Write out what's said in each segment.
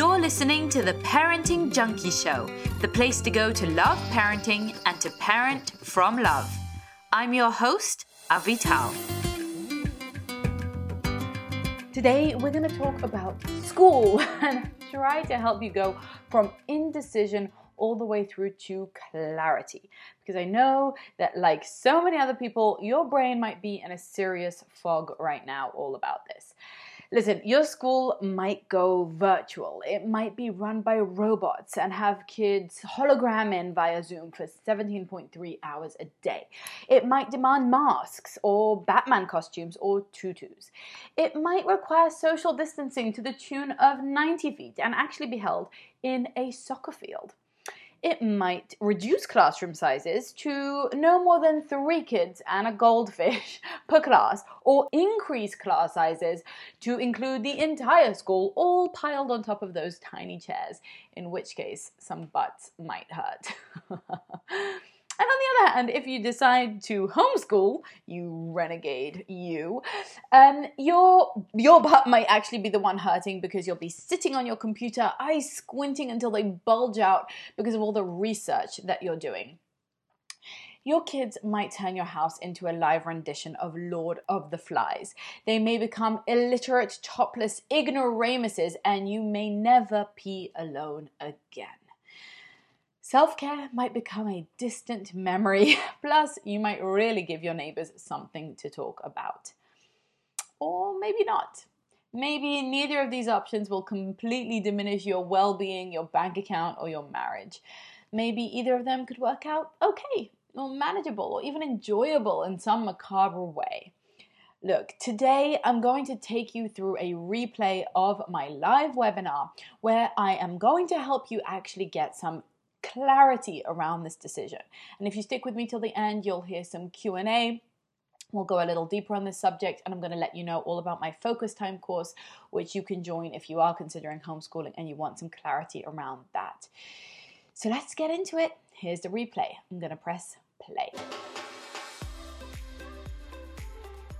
You're listening to the Parenting Junkie Show, the place to go to love parenting and to parent from love. I'm your host, Avital. Today, we're going to talk about school and try to help you go from indecision all the way through to clarity. Because I know that, like so many other people, your brain might be in a serious fog right now all about this. Listen, your school might go virtual. It might be run by robots and have kids hologram in via Zoom for 17.3 hours a day. It might demand masks or Batman costumes or tutus. It might require social distancing to the tune of 90 feet and actually be held in a soccer field it might reduce classroom sizes to no more than three kids and a goldfish per class, or increase class sizes to include the entire school all piled on top of those tiny chairs, in which case some butts might hurt. And on the other hand, if you decide to homeschool, you renegade, you, um, your your butt might actually be the one hurting because you'll be sitting on your computer, eyes squinting until they bulge out because of all the research that you're doing. Your kids might turn your house into a live rendition of Lord of the Flies. They may become illiterate, topless ignoramuses, and you may never pee alone again. Self care might become a distant memory, plus, you might really give your neighbors something to talk about. Or maybe not. Maybe neither of these options will completely diminish your well being, your bank account, or your marriage. Maybe either of them could work out okay, or manageable, or even enjoyable in some macabre way. Look, today I'm going to take you through a replay of my live webinar where I am going to help you actually get some clarity around this decision. And if you stick with me till the end, you'll hear some Q&A. We'll go a little deeper on this subject, and I'm going to let you know all about my focus time course, which you can join if you are considering homeschooling and you want some clarity around that. So let's get into it. Here's the replay. I'm going to press play.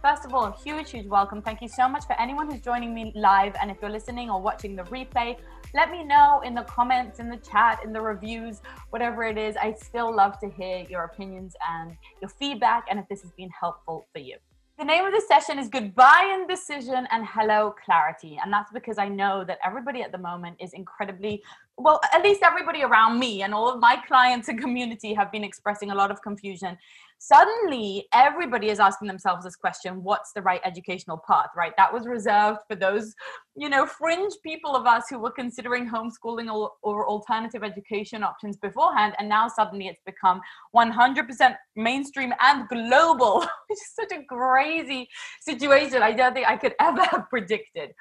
First of all, huge, huge welcome. Thank you so much for anyone who's joining me live. And if you're listening or watching the replay, let me know in the comments, in the chat, in the reviews, whatever it is. I still love to hear your opinions and your feedback and if this has been helpful for you. The name of the session is Goodbye Indecision and Hello Clarity. And that's because I know that everybody at the moment is incredibly, well, at least everybody around me and all of my clients and community have been expressing a lot of confusion. Suddenly everybody is asking themselves this question what's the right educational path right? That was reserved for those you know fringe people of us who were considering homeschooling or, alternative education options beforehand and now suddenly it's become 100% mainstream and global which is such a crazy situation. I don't think i could ever have predicted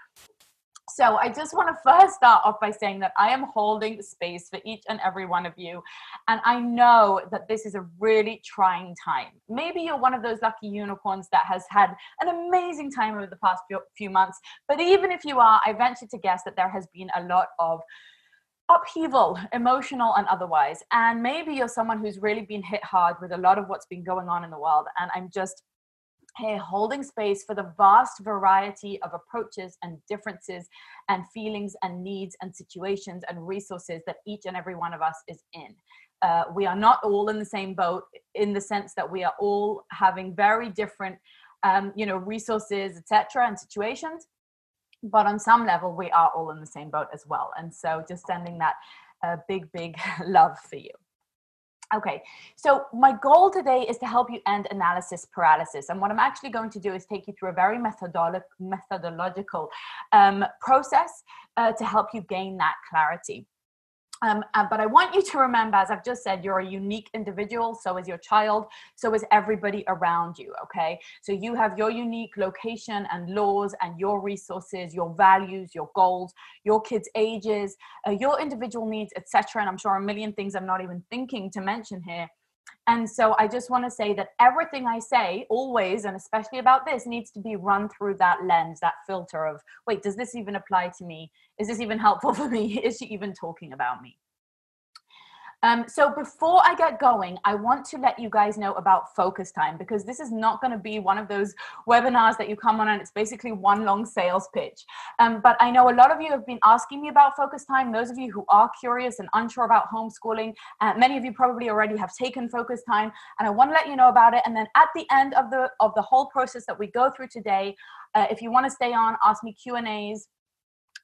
so I just want to first start off by saying that I am holding space for each and every one of you. And I know that this is a really trying time. Maybe you're one of those lucky unicorns that has had an amazing time over the past few months. But even if you are, I venture to guess that there has been a lot of upheaval, emotional and otherwise. And maybe you're someone who's really been hit hard with a lot of what's been going on in the world. And I'm just holding space for the vast variety of approaches and differences and feelings and needs and situations and resources that each and every one of us is in. Uh, we are not all in the same boat in the sense that we are all having very different um, you know resources etc and situations but on some level we are all in the same boat as well and so just sending that uh, big big love for you Okay, so my goal today is to help you end analysis paralysis. And what I'm actually going to do is take you through a very methodolo- methodological um, process uh, to help you gain that clarity. Um, uh, but I want you to remember, as I've just said, you're a unique individual. So is your child. So is everybody around you. Okay. So you have your unique location and laws and your resources, your values, your goals, your kids' ages, uh, your individual needs, etc. And I'm sure a million things I'm not even thinking to mention here. And so I just want to say that everything I say, always, and especially about this, needs to be run through that lens, that filter of wait, does this even apply to me? Is this even helpful for me? Is she even talking about me? Um, so before I get going, I want to let you guys know about focus time because this is not going to be one of those webinars that you come on and it's basically one long sales pitch. Um, but I know a lot of you have been asking me about focus time. Those of you who are curious and unsure about homeschooling, uh, many of you probably already have taken focus time, and I want to let you know about it. And then at the end of the of the whole process that we go through today, uh, if you want to stay on, ask me Q and A's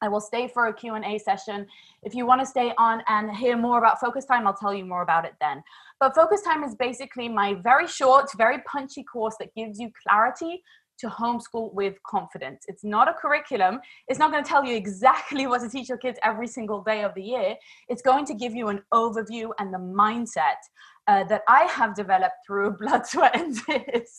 I will stay for a Q&A session. If you want to stay on and hear more about focus time, I'll tell you more about it then. But focus time is basically my very short, very punchy course that gives you clarity to homeschool with confidence. It's not a curriculum. It's not going to tell you exactly what to teach your kids every single day of the year. It's going to give you an overview and the mindset uh, that I have developed through blood, sweat, and tears.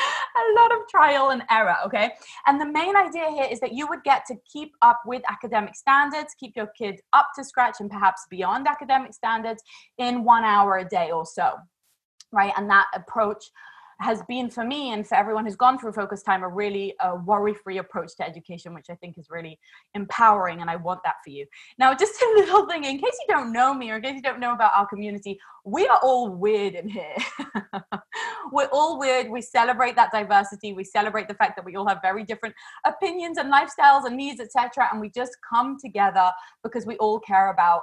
a lot of trial and error, okay? And the main idea here is that you would get to keep up with academic standards, keep your kids up to scratch and perhaps beyond academic standards in one hour a day or so, right? And that approach has been for me and for everyone who's gone through focus time a really worry-free approach to education which i think is really empowering and i want that for you. Now just a little thing in case you don't know me or in case you don't know about our community we are all weird in here. We're all weird. We celebrate that diversity. We celebrate the fact that we all have very different opinions and lifestyles and needs etc and we just come together because we all care about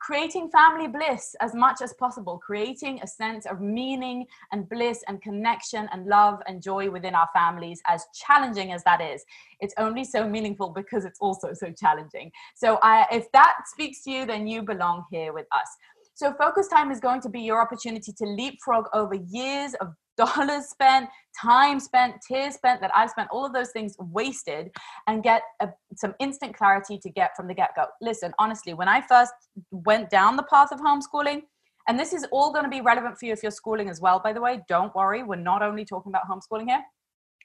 creating family bliss as much as possible, creating a sense of meaning and bliss and connection and love and joy within our families, as challenging as that is. It's only so meaningful because it's also so challenging. So, I, if that speaks to you, then you belong here with us. So, focus time is going to be your opportunity to leapfrog over years of dollars spent, time spent, tears spent that I've spent, all of those things wasted, and get a, some instant clarity to get from the get go. Listen, honestly, when I first went down the path of homeschooling, and this is all going to be relevant for you if you're schooling as well, by the way, don't worry, we're not only talking about homeschooling here.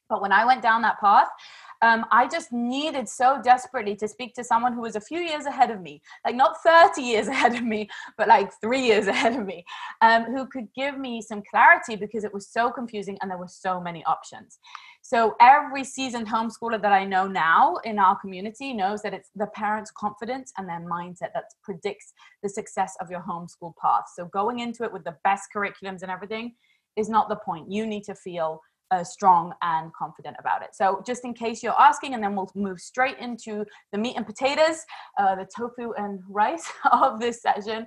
But when I went down that path, um, I just needed so desperately to speak to someone who was a few years ahead of me, like not 30 years ahead of me, but like three years ahead of me, um, who could give me some clarity because it was so confusing and there were so many options. So every seasoned homeschooler that I know now in our community knows that it's the parents' confidence and their mindset that predicts the success of your homeschool path. So going into it with the best curriculums and everything is not the point. You need to feel uh, strong and confident about it. So, just in case you're asking, and then we'll move straight into the meat and potatoes, uh, the tofu and rice of this session.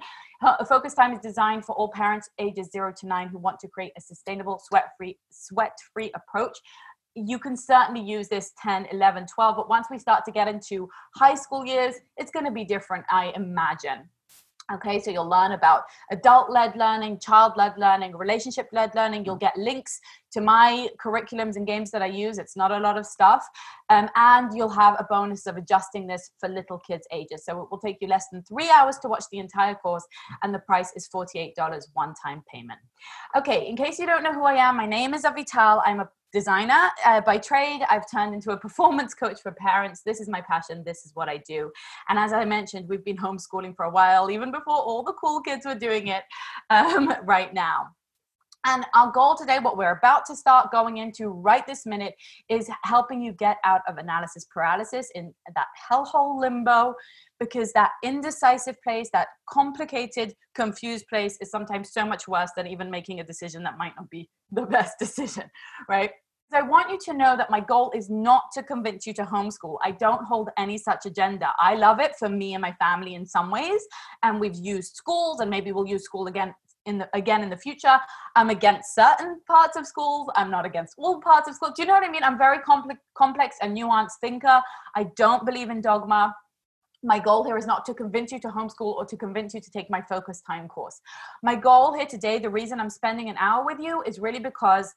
Focus time is designed for all parents ages zero to nine who want to create a sustainable, sweat-free, sweat-free approach you can certainly use this 10 11 12 but once we start to get into high school years it's going to be different i imagine Okay, so you'll learn about adult led learning, child led learning, relationship led learning. You'll get links to my curriculums and games that I use. It's not a lot of stuff. Um, and you'll have a bonus of adjusting this for little kids' ages. So it will take you less than three hours to watch the entire course, and the price is $48 one time payment. Okay, in case you don't know who I am, my name is Avital. I'm a designer. Uh, by trade i've turned into a performance coach for parents. This is my passion. This is what i do. And as i mentioned we've been homeschooling for a while even before all the cool kids were doing it um, right now and our goal today, what we're about to start going into right this minute, is helping you get out of analysis paralysis in that hellhole limbo because that indecisive place, that complicated, confused place is sometimes so much worse than even making a decision that might not be the best decision, right? So I want you to know that my goal is not to convince you to homeschool. I don't hold any such agenda. I love it for me and my family in some ways, and we've used schools, and maybe we'll use school again in the, again in the future. I'm against certain parts of schools. I'm not against all parts of schools. Do you know what I mean? I'm very complex, complex and nuanced thinker. I don't believe in dogma my goal here is not to convince you to homeschool or to convince you to take my focus time course. My goal here today, the reason I'm spending an hour with you is really because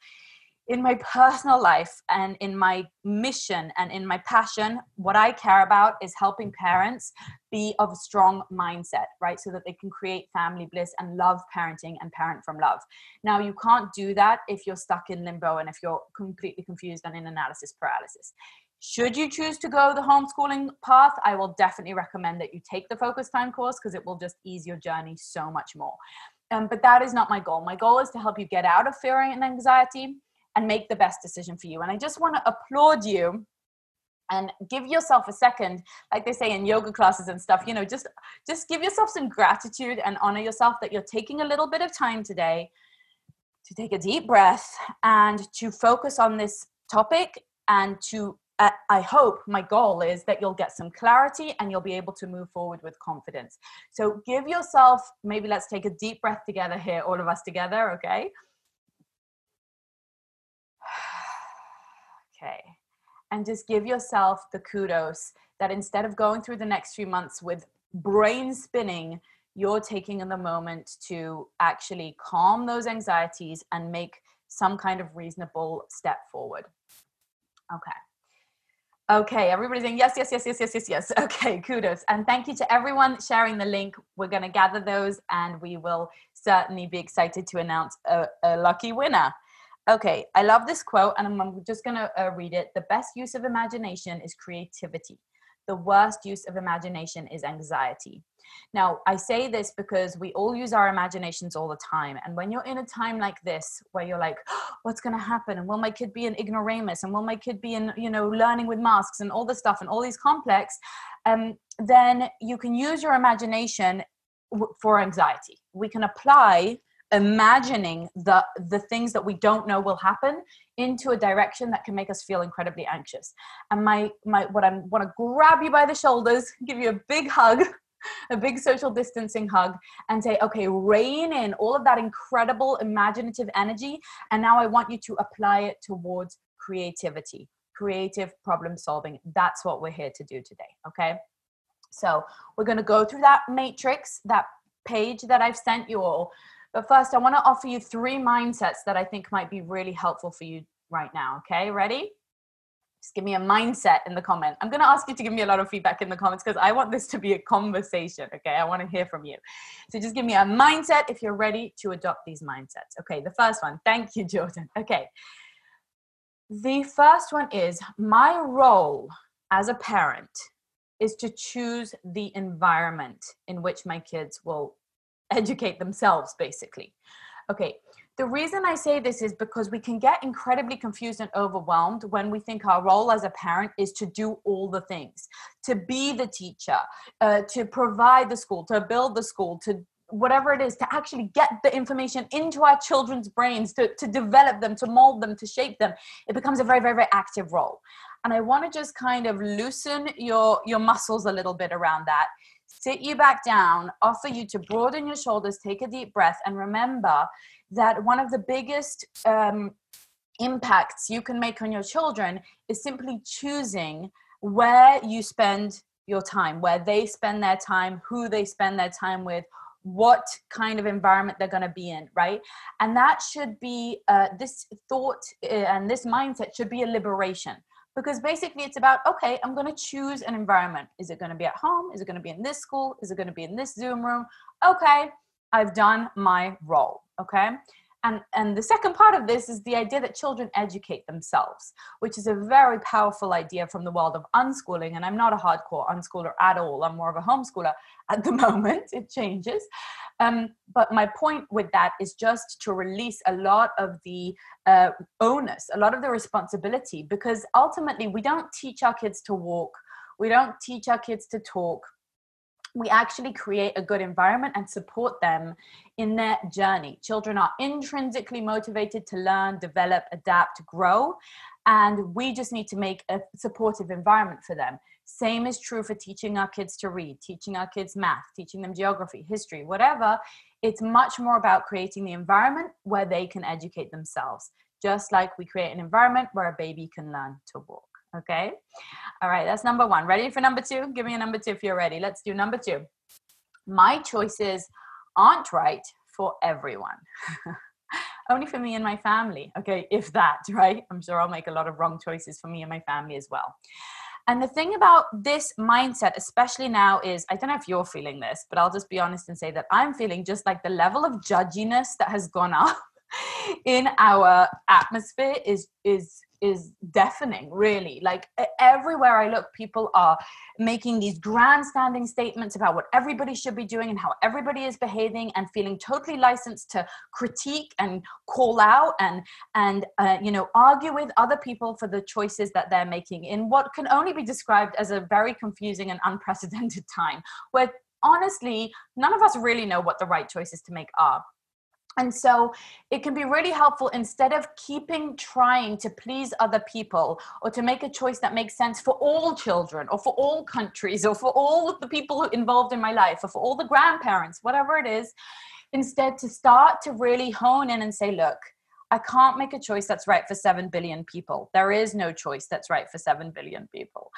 in my personal life and in my mission and in my passion, what I care about is helping parents be of a strong mindset, right? So that they can create family bliss and love parenting and parent from love. Now, you can't do that if you're stuck in limbo and if you're completely confused and in analysis paralysis. Should you choose to go the homeschooling path, I will definitely recommend that you take the focus time course because it will just ease your journey so much more. Um, but that is not my goal. My goal is to help you get out of fear and anxiety and make the best decision for you. And I just want to applaud you and give yourself a second like they say in yoga classes and stuff you know just just give yourself some gratitude and honor yourself that you're taking a little bit of time today to take a deep breath and to focus on this topic and to uh, I hope my goal is that you'll get some clarity and you'll be able to move forward with confidence. So give yourself, maybe let's take a deep breath together here, all of us together, okay? Okay and just give yourself the kudos that instead of going through the next few months with brain spinning, you're taking in the moment to actually calm those anxieties and make some kind of reasonable step forward. Okay. Okay, everybody's saying yes, yes, yes, yes, yes, yes, yes. Okay, kudos. And thank you to everyone sharing the link. We're going to gather those and we will certainly be excited to announce a, a lucky winner. Okay, I love this quote, and I'm just going to uh, read it. The best use of imagination is creativity. The worst use of imagination is anxiety. Now, I say this because we all use our imaginations all the time. And when you're in a time like this, where you're like, oh, what's going to happen? And will my kid be an ignoramus? And will my kid be in, you know, learning with masks and all this stuff and all these complex? Um, then you can use your imagination for anxiety. We can apply imagining the the things that we don't know will happen into a direction that can make us feel incredibly anxious. And my my what i want to grab you by the shoulders give you a big hug a big social distancing hug and say okay rein in all of that incredible imaginative energy and now i want you to apply it towards creativity creative problem solving. That's what we're here to do today okay? So we're going to go through that matrix that page that i've sent you all but first, I want to offer you three mindsets that I think might be really helpful for you right now. Okay, ready? Just give me a mindset in the comment. I'm going to ask you to give me a lot of feedback in the comments because I want this to be a conversation. Okay, I want to hear from you. So just give me a mindset if you're ready to adopt these mindsets. Okay, the first one. Thank you, Jordan. Okay. The first one is my role as a parent is to choose the environment in which my kids will educate themselves basically. Okay the reason i say this is because we can get incredibly confused and overwhelmed when we think our role as a parent is to do all the things to be the teacher uh, to provide the school to build the school to whatever it is to actually get the information into our children's brains to, to develop them to mold them to shape them. It becomes a very very very active role. And i want to just kind of loosen your your muscles a little bit around that sit you back down, offer you to broaden your shoulders, take a deep breath, and remember that one of the biggest um, impacts you can make on your children is simply choosing where you spend your time, where they spend their time, who they spend their time with, what kind of environment they're going to be in, right? And that should be uh, this thought uh, and this mindset should be a liberation because basically it's about okay i'm going to choose an environment. Is it going to be at home? Is it going to be in this school? Is it going to be in this zoom room? Okay i've done my role okay and and the second part of this is the idea that children educate themselves which is a very powerful idea from the world of unschooling. And i'm not a hardcore unschooler at all. I'm more of a homeschooler at the moment. It changes. Um, but my point with that is just to release a lot of the uh, onus a lot of the responsibility because ultimately we don't teach our kids to walk. We don't teach our kids to talk we actually create a good environment and support them in their journey. Children are intrinsically motivated to learn, develop, adapt, grow, and we just need to make a supportive environment for them. Same is true for teaching our kids to read, teaching our kids math, teaching them geography, history, whatever. It's much more about creating the environment where they can educate themselves, just like we create an environment where a baby can learn to walk. Okay. All right. That's number one. Ready for number two? Give me a number two if you're ready. Let's do number two. My choices aren't right for everyone. Only for me and my family. Okay. If that, right? I'm sure I'll make a lot of wrong choices for me and my family as well. And the thing about this mindset, especially now, is I don't know if you're feeling this, but I'll just be honest and say that I'm feeling just like the level of judginess that has gone up in our atmosphere is is is deafening really. Like everywhere i look people are making these grandstanding statements about what everybody should be doing and how everybody is behaving and feeling totally licensed to critique and call out and and uh, you know argue with other people for the choices that they're making in what can only be described as a very confusing and unprecedented time where honestly none of us really know what the right choices to make are and so it can be really helpful instead of keeping trying to please other people or to make a choice that makes sense for all children or for all countries or for all the people involved in my life or for all the grandparents, whatever it is, instead to start to really hone in and say, look, I can't make a choice that's right for 7 billion people. There is no choice that's right for 7 billion people.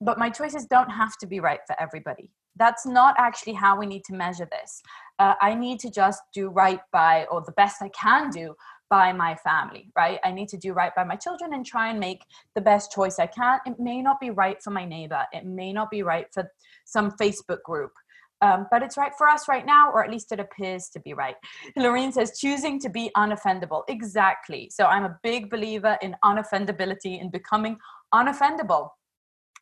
But my choices don't have to be right for everybody that's not actually how we need to measure this. Uh, I need to just do right by, or the best I can do by my family, right? I need to do right by my children and try and make the best choice I can. It may not be right for my neighbor, it may not be right for some Facebook group. Um, but it's right for us right now, or at least it appears to be right. Lorene says, choosing to be unoffendable. Exactly. So I'm a big believer in unoffendability and becoming unoffendable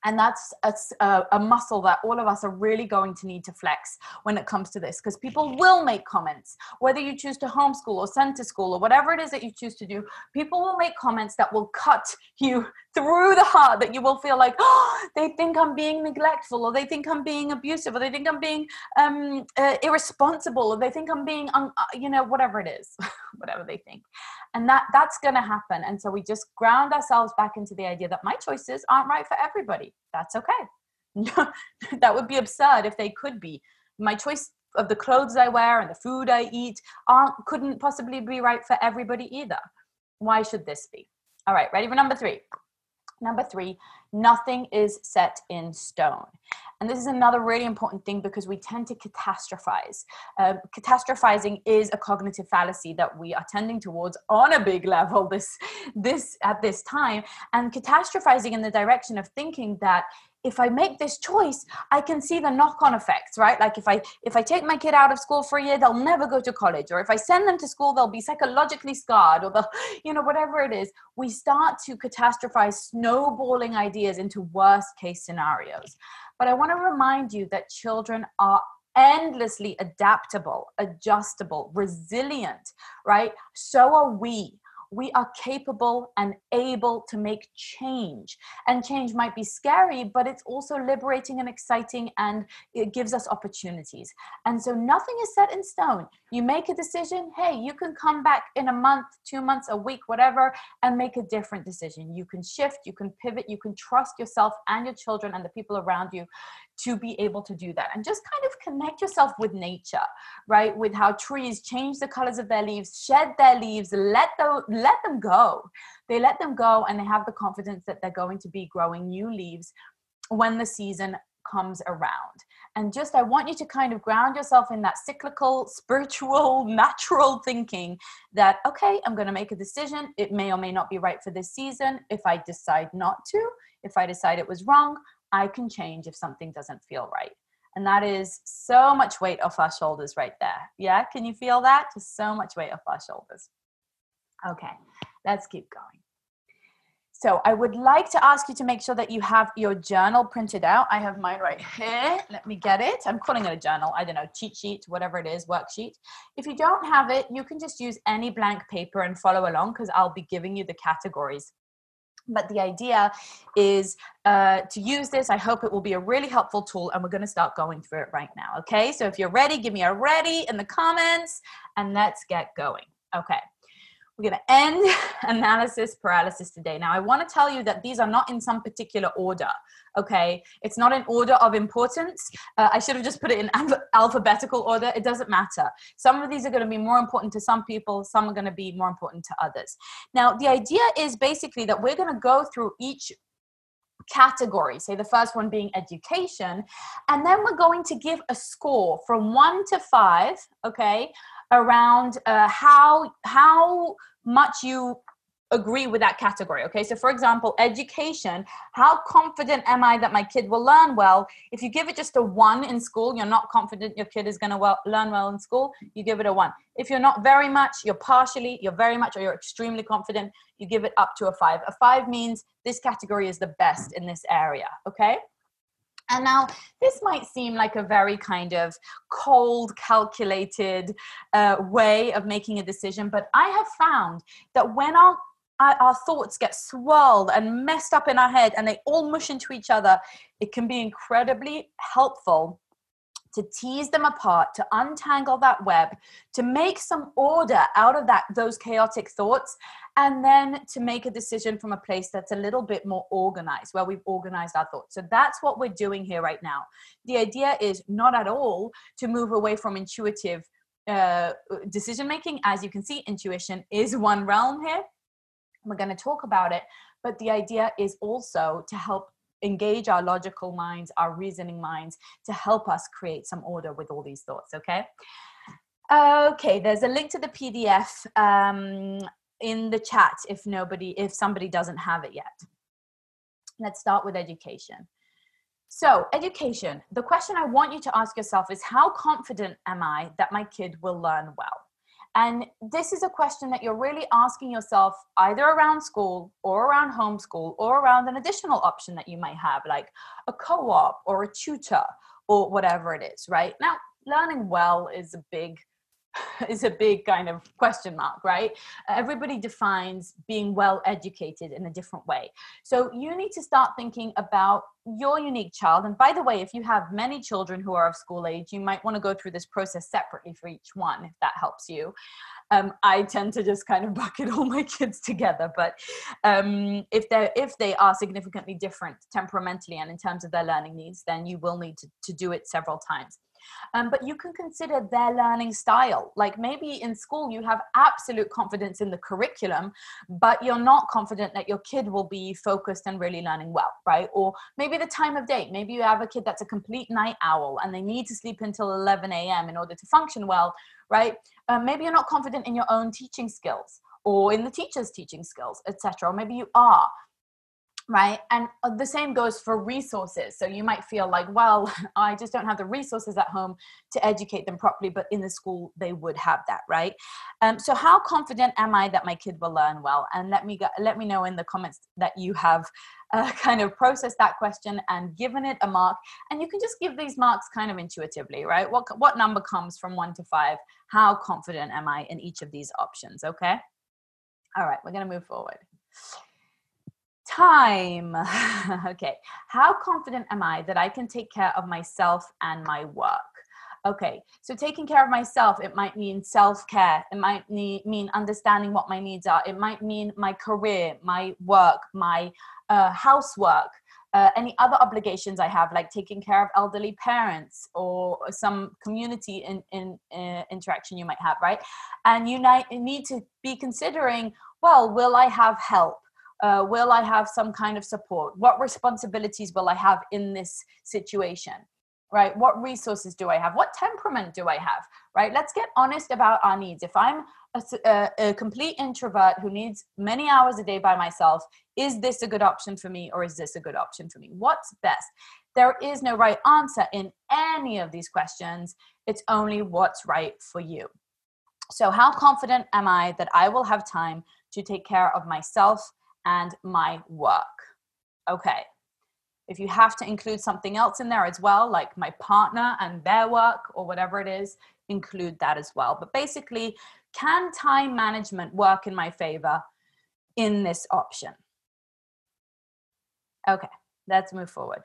and that's a, a, muscle that all of us are really going to need to flex when it comes to this because people will make comments. Whether you choose to homeschool or send to school or whatever it is that you choose to do people will make comments that will cut you through the heart that you will feel like oh, they think i'm being neglectful or they think i'm being abusive or they think i'm being um, uh, irresponsible or they think i'm being uh, you know whatever it is whatever they think. And that that's going to happen. And so we just ground ourselves back into the idea that my choices aren't right for everybody. That's okay. That would be absurd if they could be. My choice of the clothes i wear and the food i eat aren't couldn't possibly be right for everybody either. Why should this be? All right ready for number three number three nothing is set in stone and this is another really important thing because we tend to catastrophize. Um, catastrophizing is a cognitive fallacy that we are tending towards on a big level this, this at this time. And catastrophizing in the direction of thinking that if i make this choice i can see the knock-on effects right? Like if i if i take my kid out of school for a year they'll never go to college. Or if i send them to school they'll be psychologically scarred or they'll you know whatever it is. We start to catastrophize snowballing ideas into worst case scenarios. But I want to remind you that children are endlessly adaptable, adjustable, resilient, right? So are we we are capable and able to make change. And change might be scary, but it's also liberating and exciting and it gives us opportunities. And so nothing is set in stone. You make a decision, hey, you can come back in a month, two months, a week, whatever, and make a different decision. You can shift, you can pivot, you can trust yourself and your children and the people around you to be able to do that and just kind of connect yourself with nature right? With how trees change the colors of their leaves shed their leaves let them let them go. They let them go and they have the confidence that they're going to be growing new leaves when the season comes around. And just i want you to kind of ground yourself in that cyclical spiritual natural thinking that okay i'm going to make a decision. It may or may not be right for this season. If i decide not to if i decide it was wrong I can change if something doesn't feel right. And that is so much weight off our shoulders right there. Yeah, can you feel that? Just so much weight off our shoulders. Okay, let's keep going. So I would like to ask you to make sure that you have your journal printed out. I have mine right here. Let me get it. I'm calling it a journal. I don't know, cheat sheet, whatever it is, worksheet. If you don't have it, you can just use any blank paper and follow along because I'll be giving you the categories but the idea is uh, to use this. I hope it will be a really helpful tool, and we're going to start going through it right now. Okay, so if you're ready, give me a ready in the comments, and let's get going. Okay. We're going to end analysis paralysis today. Now, I want to tell you that these are not in some particular order. Okay, it's not in order of importance. Uh, I should have just put it in alphabetical order. It doesn't matter. Some of these are going to be more important to some people, some are going to be more important to others. Now, the idea is basically that we're going to go through each category, say the first one being education, and then we're going to give a score from one to five, okay, around uh, how how much you agree with that category. Okay. So, for example, education, how confident am I that my kid will learn well? If you give it just a one in school, you're not confident your kid is going to well, learn well in school, you give it a one. If you're not very much, you're partially, you're very much, or you're extremely confident, you give it up to a five. A five means this category is the best in this area. Okay. And now, this might seem like a very kind of cold, calculated uh, way of making a decision, but I have found that when our our thoughts get swirled and messed up in our head and they all mush into each other, it can be incredibly helpful to tease them apart, to untangle that web, to make some order out of that those chaotic thoughts, and then to make a decision from a place that's a little bit more organized, where we've organized our thoughts. So that's what we're doing here right now. The idea is not at all to move away from intuitive uh, decision making. As you can see, intuition is one realm here. We're going to talk about it, but the idea is also to help engage our logical minds, our reasoning minds to help us create some order with all these thoughts, okay? Okay, there's a link to the PDF um, in the chat if nobody, if somebody doesn't have it yet. Let's start with education. So, education, the question I want you to ask yourself is how confident am I that my kid will learn well? And this is a question that you're really asking yourself either around school or around homeschool or around an additional option that you might have, like a co op or a tutor or whatever it is, right? Now, learning well is a big is a big kind of question mark, right? Everybody defines being well educated in a different way. So you need to start thinking about your unique child. And by the way, if you have many children who are of school age, you might want to go through this process separately for each one, if that helps you. Um, I tend to just kind of bucket all my kids together, but um, if they if they are significantly different temperamentally and in terms of their learning needs, then you will need to, to do it several times. Um, but you can consider their learning style. Like maybe in school, you have absolute confidence in the curriculum, but you're not confident that your kid will be focused and really learning well, right? Or maybe the time of day. Maybe you have a kid that's a complete night owl and they need to sleep until 11 a.m. in order to function well, right? Uh, maybe you're not confident in your own teaching skills or in the teacher's teaching skills, etc. Or maybe you are right? And uh, the same goes for resources. So you might feel like well i just don't have the resources at home to educate them properly but in the school they would have that right? Um, so how confident am i that my kid will learn well? And let me go, let me know in the comments that you have uh, kind of processed that question and given it a mark. And you can just give these marks kind of intuitively right? What what number comes from 1 to 5 how confident am i in each of these options okay? All right we're going to move forward time. okay. How confident am I that I can take care of myself and my work? Okay, so taking care of myself, it might mean self care. It might need, mean understanding what my needs are. It might mean my career, my work, my uh, housework, uh, any other obligations I have, like taking care of elderly parents or some community in, in uh, interaction you might have, right? And you need to be considering, well, will I have help? Uh, will I have some kind of support? What responsibilities will I have in this situation? Right? What resources do I have? What temperament do I have? Right? Let's get honest about our needs. If I'm a, a, a complete introvert who needs many hours a day by myself, is this a good option for me or is this a good option for me? What's best? There is no right answer in any of these questions. It's only what's right for you. So, how confident am I that I will have time to take care of myself and my work. Okay. If you have to include something else in there as well, like my partner and their work or whatever it is, include that as well. But basically, can time management work in my favor in this option? Okay, let's move forward.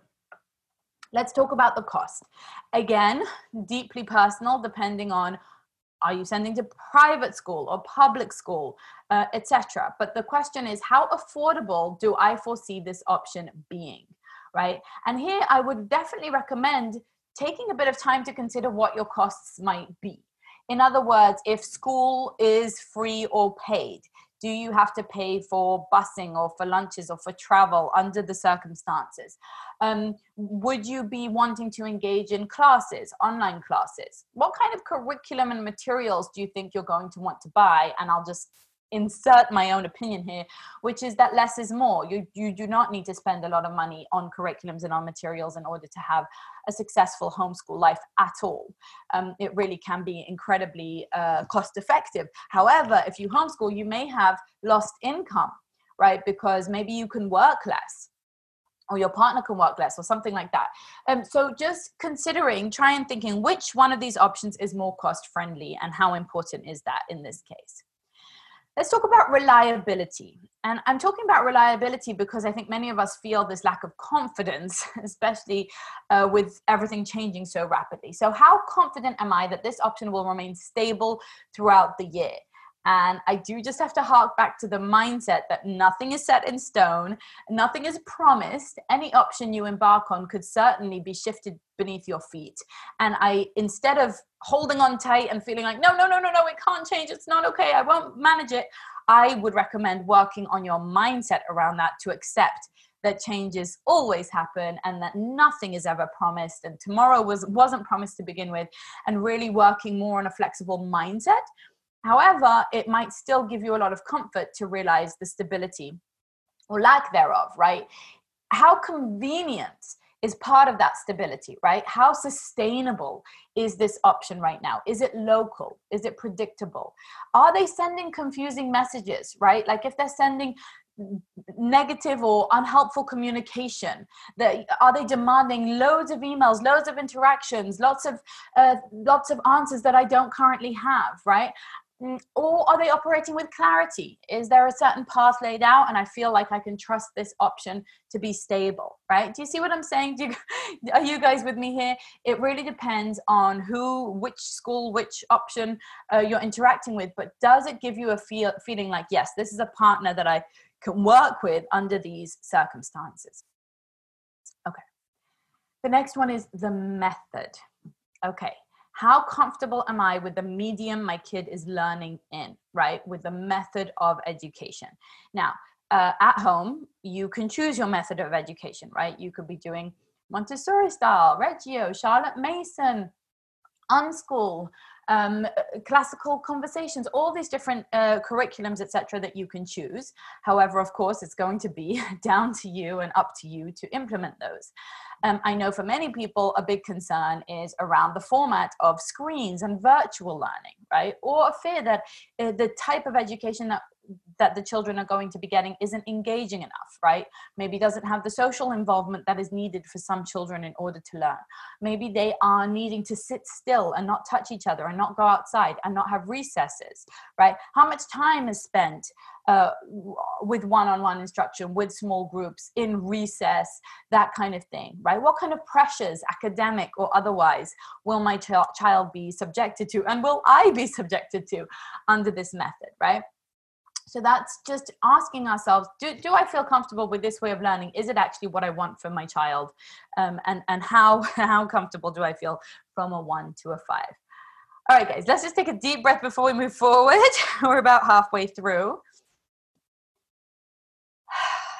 Let's talk about the cost. Again, deeply personal, depending on are you sending to private school or public school, uh, etc. But the question is, how affordable do I foresee this option being, right? And here I would definitely recommend taking a bit of time to consider what your costs might be. In other words, if school is free or paid, do you have to pay for busing or for lunches or for travel under the circumstances? Um, would you be wanting to engage in classes, online classes? What kind of curriculum and materials do you think you're going to want to buy? And I'll just insert my own opinion here, which is that less is more. You you do not need to spend a lot of money on curriculums and on materials in order to have a successful homeschool life at all. Um, it really can be incredibly uh, cost effective. However, if you homeschool, you may have lost income, right? Because maybe you can work less or your partner can work less or something like that. Um, so just considering, try and thinking which one of these options is more cost friendly and how important is that in this case. Let's talk about reliability. And I'm talking about reliability because I think many of us feel this lack of confidence, especially uh, with everything changing so rapidly. So, how confident am I that this option will remain stable throughout the year? And I do just have to hark back to the mindset that nothing is set in stone, nothing is promised. Any option you embark on could certainly be shifted beneath your feet. And I, instead of holding on tight and feeling like, no, no, no, no, no, it can't change, it's not okay, I won't manage it, I would recommend working on your mindset around that to accept that changes always happen and that nothing is ever promised and tomorrow was wasn't promised to begin with and really working more on a flexible mindset However, it might still give you a lot of comfort to realize the stability or lack thereof, right? How convenient is part of that stability, right? How sustainable is this option right now? Is it local? Is it predictable? Are they sending confusing messages, right? Like if they're sending negative or unhelpful communication that are they demanding loads of emails loads of interactions lots of uh, lots of answers that i don't currently have right or are they operating with clarity? Is there a certain path laid out and i feel like i can trust this option to be stable right? Do you see what i'm saying? You, are you guys with me here? It really depends on who which school which option uh, you're interacting with but does it give you a feel feeling like yes this is a partner that i can work with under these circumstances? Okay. The next one is the method. Okay how comfortable am I with the medium my kid is learning in, right? With the method of education. Now, uh, at home, you can choose your method of education, right? You could be doing Montessori style, Reggio, Charlotte Mason, unschool, um, classical conversations, all these different uh, curriculums, etc., that you can choose. However, of course, it's going to be down to you and up to you to implement those. Um, I know for many people, a big concern is around the format of screens and virtual learning, right? Or a fear that uh, the type of education that that the children are going to be getting isn't engaging enough, right? Maybe doesn't have the social involvement that is needed for some children in order to learn. Maybe they are needing to sit still and not touch each other and not go outside and not have recesses, right? How much time is spent uh, with one-on-one instruction with small groups in recess that kind of thing right what kind of pressures academic or otherwise will my ch- child be subjected to and will i be subjected to under this method right so that's just asking ourselves do, do i feel comfortable with this way of learning? Is it actually what i want for my child? Um, and and how how comfortable do i feel from a one to a five? All right guys let's just take a deep breath before we move forward. We're about halfway through.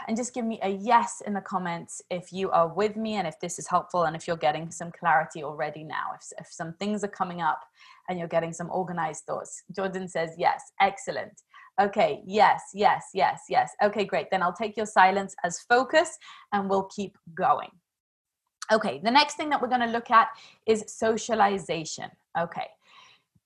And just give me a yes in the comments if you are with me and if this is helpful and if you're getting some clarity already now if, if some things are coming up and you're getting some organized thoughts. Jordan says yes excellent Okay, yes, yes, yes, yes. Okay, great. Then I'll take your silence as focus and we'll keep going. Okay, the next thing that we're going to look at is socialization. Okay,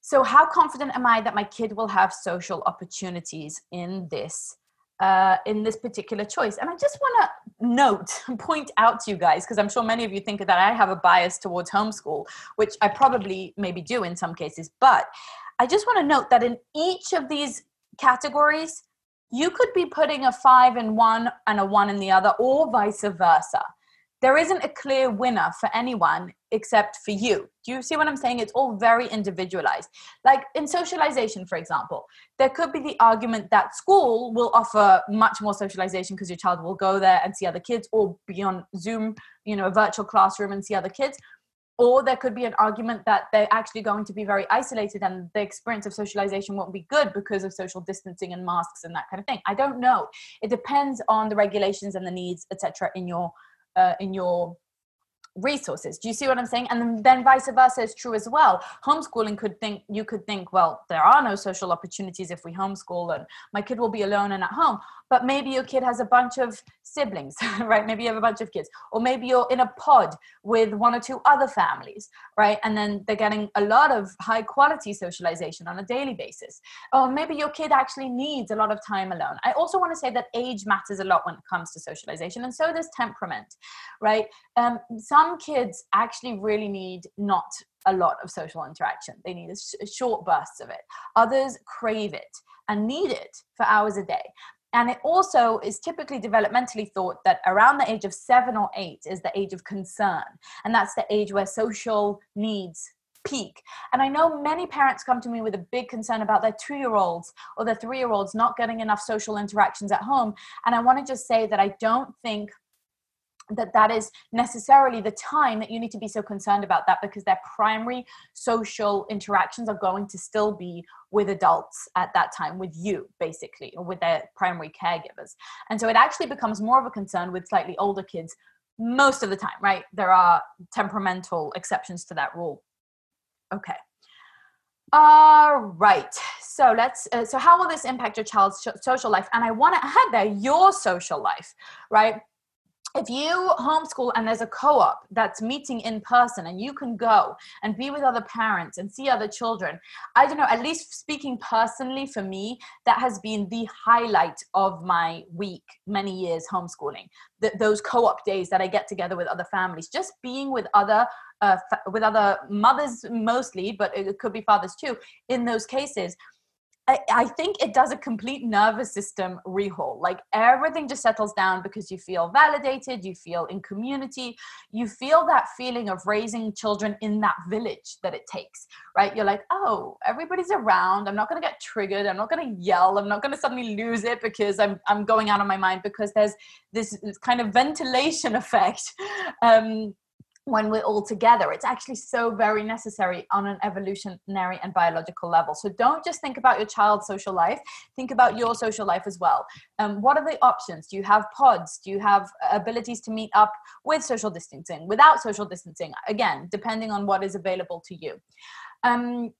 so how confident am I that my kid will have social opportunities in this? Uh, in this particular choice. And I just want to note, point out to you guys, because I'm sure many of you think that I have a bias towards homeschool, which I probably maybe do in some cases. But I just want to note that in each of these categories, you could be putting a five in one and a one in the other, or vice versa. There isn't a clear winner for anyone except for you. Do you see what I'm saying? It's all very individualized. Like in socialization, for example, there could be the argument that school will offer much more socialization because your child will go there and see other kids or be on Zoom, you know, a virtual classroom and see other kids or there could be an argument that they're actually going to be very isolated and the experience of socialization won't be good because of social distancing and masks and that kind of thing. I don't know. It depends on the regulations and the needs etc in your uh, in your resources. Do you see what i'm saying? And then, vice versa is true as well. Homeschooling could think you could think well there are no social opportunities if we homeschool and my kid will be alone and at home but maybe your kid has a bunch of siblings right? Maybe you have a bunch of kids. Or maybe you're in a pod with one or two other families right? And then they're getting a lot of high quality socialization on a daily basis. Or maybe your kid actually needs a lot of time alone. I also want to say that age matters a lot when it comes to socialization and so does temperament right? Um, some kids actually really need not a lot of social interaction they need a, sh- short bursts of it others crave it and need it for hours a day and it also is typically developmentally thought that around the age of seven or eight is the age of concern. And that's the age where social needs peak. And I know many parents come to me with a big concern about their two year olds or their three year olds not getting enough social interactions at home. And I want to just say that I don't think that that is necessarily the time that you need to be so concerned about that because their primary social interactions are going to still be with adults at that time with you basically or with their primary caregivers. And so it actually becomes more of a concern with slightly older kids most of the time right? There are temperamental exceptions to that rule. Okay. All right. So let's uh, so how will this impact your child's social life? And i want to add there your social life right if you homeschool and there's a co-op that's meeting in person and you can go and be with other parents and see other children i don't know at least speaking personally for me that has been the highlight of my week many years homeschooling. The, those co-op days that i get together with other families just being with other uh, with other mothers mostly but it could be fathers too in those cases I, think it does a complete nervous system rehaul. Like everything just settles down because you feel validated, you feel in community, you feel that feeling of raising children in that village that it takes, right? You're like, oh, everybody's around. I'm not going to get triggered. I'm not going to yell. I'm not going to suddenly lose it because I'm, I'm going out of my mind because there's this, this kind of ventilation effect. Um, when we're all together. It's actually so very necessary on an evolutionary and biological level. So don't just think about your child's social life, think about your social life as well. Um, what are the options? Do you have pods? Do you have abilities to meet up with social distancing, without social distancing? Again, depending on what is available to you. Um,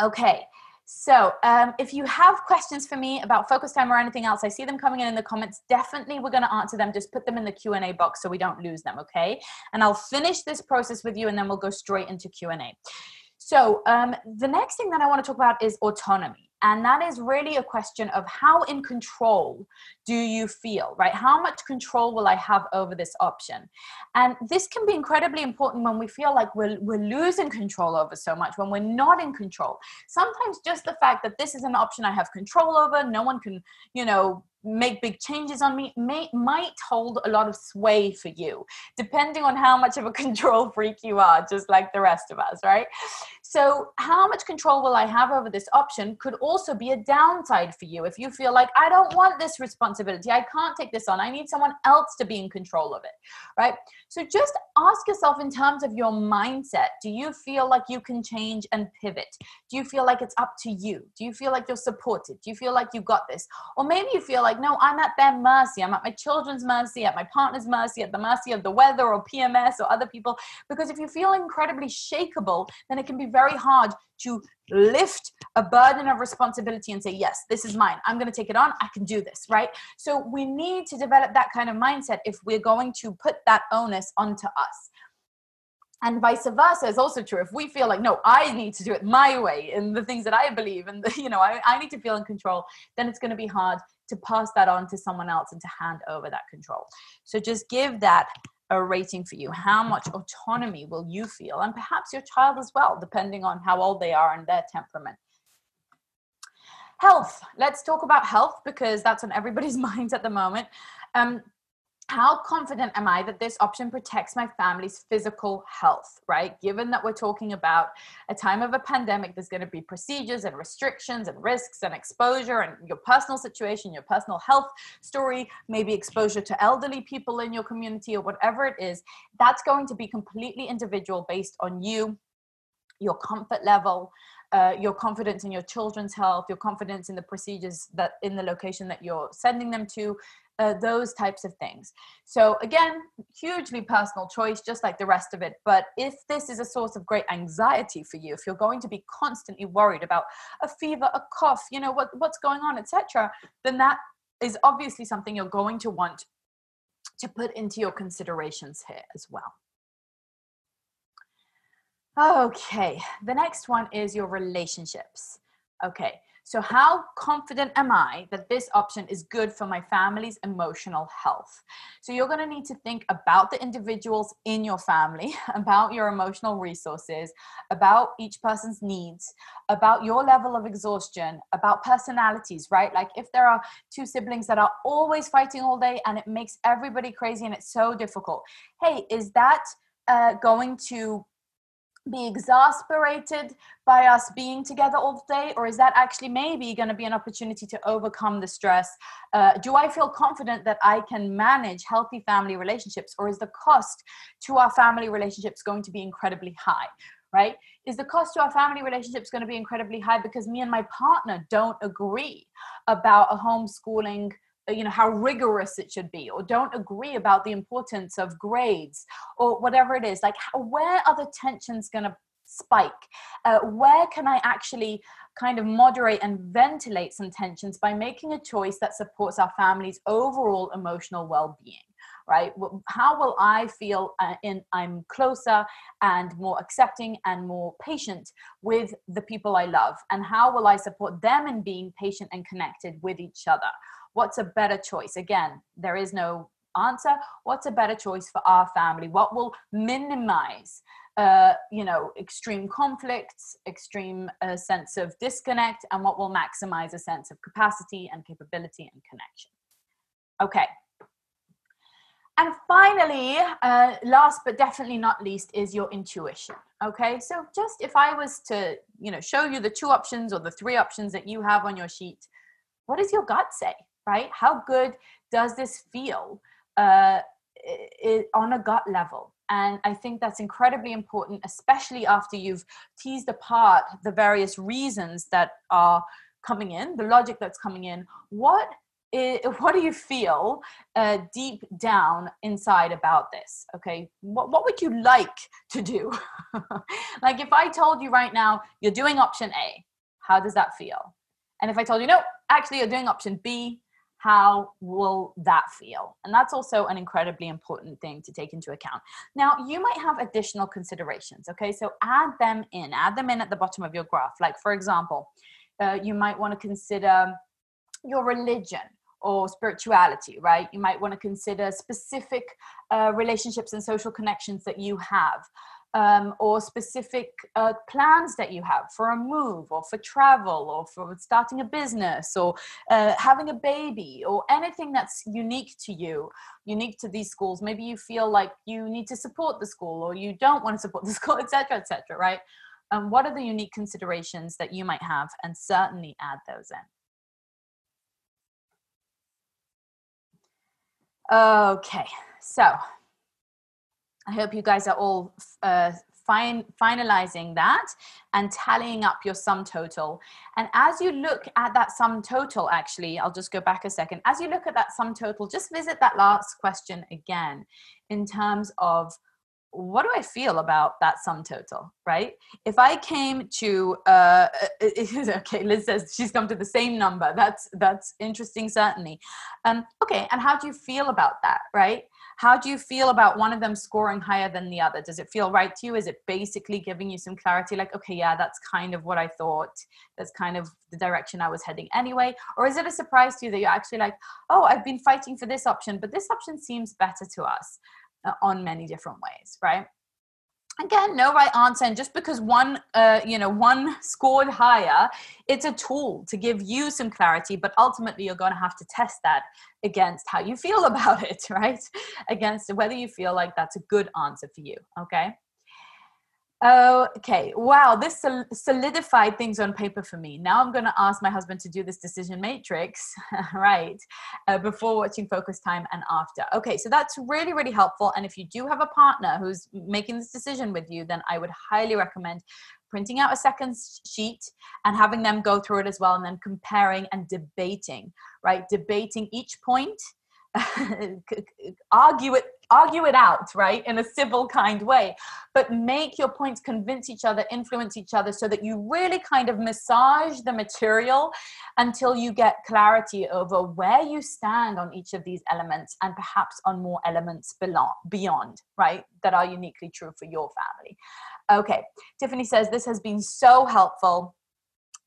okay. So, um, if you have questions for me about focus time or anything else, I see them coming in in the comments. Definitely, we're going to answer them. Just put them in the Q and A box so we don't lose them. Okay, and I'll finish this process with you, and then we'll go straight into Q and A. So, um, the next thing that I want to talk about is autonomy. And that is really a question of how in control do you feel, right? How much control will I have over this option? And this can be incredibly important when we feel like we're, we're losing control over so much, when we're not in control. Sometimes just the fact that this is an option I have control over, no one can, you know, make big changes on me may might hold a lot of sway for you depending on how much of a control freak you are just like the rest of us right? So how much control will i have over this option could also be a downside for you if you feel like i don't want this responsibility. I can't take this on. I need someone else to be in control of it right? So just ask yourself in terms of your mindset do you feel like you can change and pivot? Do you feel like it's up to you? Do you feel like you're supported? Do you feel like you got this? Or maybe you feel like like, no, I'm at their mercy. I'm at my children's mercy, at my partner's mercy, at the mercy of the weather or PMS or other people. Because if you feel incredibly shakable, then it can be very hard to lift a burden of responsibility and say, yes, this is mine. I'm going to take it on. I can do this, right? So we need to develop that kind of mindset if we're going to put that onus onto us and vice versa is also true. If we feel like no i need to do it my way and the things that i believe and you know I, I need to feel in control then it's going to be hard to pass that on to someone else and to hand over that control. So just give that a rating for you. How much autonomy will you feel? And perhaps your child as well depending on how old they are and their temperament. Health. Let's talk about health because that's on everybody's minds at the moment. Um, how confident am I that this option protects my family's physical health, right? Given that we're talking about a time of a pandemic, there's going to be procedures and restrictions and risks and exposure and your personal situation, your personal health story, maybe exposure to elderly people in your community or whatever it is. That's going to be completely individual based on you, your comfort level, uh, your confidence in your children's health, your confidence in the procedures that in the location that you're sending them to, uh, those types of things. So, again, hugely personal choice, just like the rest of it. But if this is a source of great anxiety for you, if you're going to be constantly worried about a fever, a cough, you know, what, what's going on, etc., then that is obviously something you're going to want to put into your considerations here as well. Okay, the next one is your relationships. Okay, so how confident am I that this option is good for my family's emotional health? So you're going to need to think about the individuals in your family, about your emotional resources, about each person's needs, about your level of exhaustion, about personalities, right? Like if there are two siblings that are always fighting all day and it makes everybody crazy and it's so difficult. Hey, is that uh, going to be exasperated by us being together all day or is that actually maybe going to be an opportunity to overcome the stress? Uh, do i feel confident that i can manage healthy family relationships or is the cost to our family relationships going to be incredibly high right? Is the cost to our family relationships going to be incredibly high because me and my partner don't agree about a homeschooling you know how rigorous it should be or don't agree about the importance of grades or whatever it is like where are the tensions going to spike? Uh, where can i actually kind of moderate and ventilate some tensions by making a choice that supports our family's overall emotional well-being right? How will i feel uh, in i'm closer and more accepting and more patient with the people i love? And how will i support them in being patient and connected with each other what's a better choice? Again there is no answer. What's a better choice for our family? What will minimize uh, you know extreme conflicts extreme uh, sense of disconnect and what will maximize a sense of capacity and capability and connection? Okay. And finally uh, last but definitely not least is your intuition okay? So just if i was to you know show you the two options or the three options that you have on your sheet what does your gut say right? How good does this feel uh, it, on a gut level? And I think that's incredibly important, especially after you've teased apart the various reasons that are coming in, the logic that's coming in. What what do you feel uh, deep down inside about this? Okay, what, what would you like to do? like if I told you right now you're doing option A, how does that feel? And if I told you no, actually you're doing option B, how will that feel? And that's also an incredibly important thing to take into account. Now, you might have additional considerations, okay? So add them in, add them in at the bottom of your graph. Like, for example, uh, you might want to consider your religion or spirituality, right? You might want to consider specific uh, relationships and social connections that you have um, or specific uh, plans that you have for a move or for travel or for starting a business or uh, having a baby or anything that's unique to you unique to these schools. Maybe you feel like you need to support the school or you don't want to support the school etc etc right? Um, what are the unique considerations that you might have and certainly add those in? Okay so I hope you guys are all uh, fine, finalizing that and tallying up your sum total. And as you look at that sum total, actually, I'll just go back a second. As you look at that sum total, just visit that last question again in terms of what do I feel about that sum total, right? If I came to, uh, okay, Liz says she's come to the same number. That's that's interesting, certainly. Um, okay, and how do you feel about that, right? How do you feel about one of them scoring higher than the other? Does it feel right to you? Is it basically giving you some clarity, like, okay, yeah, that's kind of what I thought. That's kind of the direction I was heading anyway. Or is it a surprise to you that you're actually like, oh, I've been fighting for this option, but this option seems better to us? uh, on many different ways, right? Again, no right answer, and just because one, uh, you know, one scored higher, it's a tool to give you some clarity. But ultimately, you're going to have to test that against how you feel about it, right? Against whether you feel like that's a good answer for you. Okay. Okay, wow, this solidified things on paper for me. Now I'm going to ask my husband to do this decision matrix, right, uh, before watching focus time and after. Okay, so that's really, really helpful. And if you do have a partner who's making this decision with you, then I would highly recommend printing out a second sheet and having them go through it as well and then comparing and debating right debating each point argue it argue it out right in a civil kind way but make your points convince each other influence each other so that you really kind of massage the material until you get clarity over where you stand on each of these elements and perhaps on more elements beyond right that are uniquely true for your family. Okay tiffany says this has been so helpful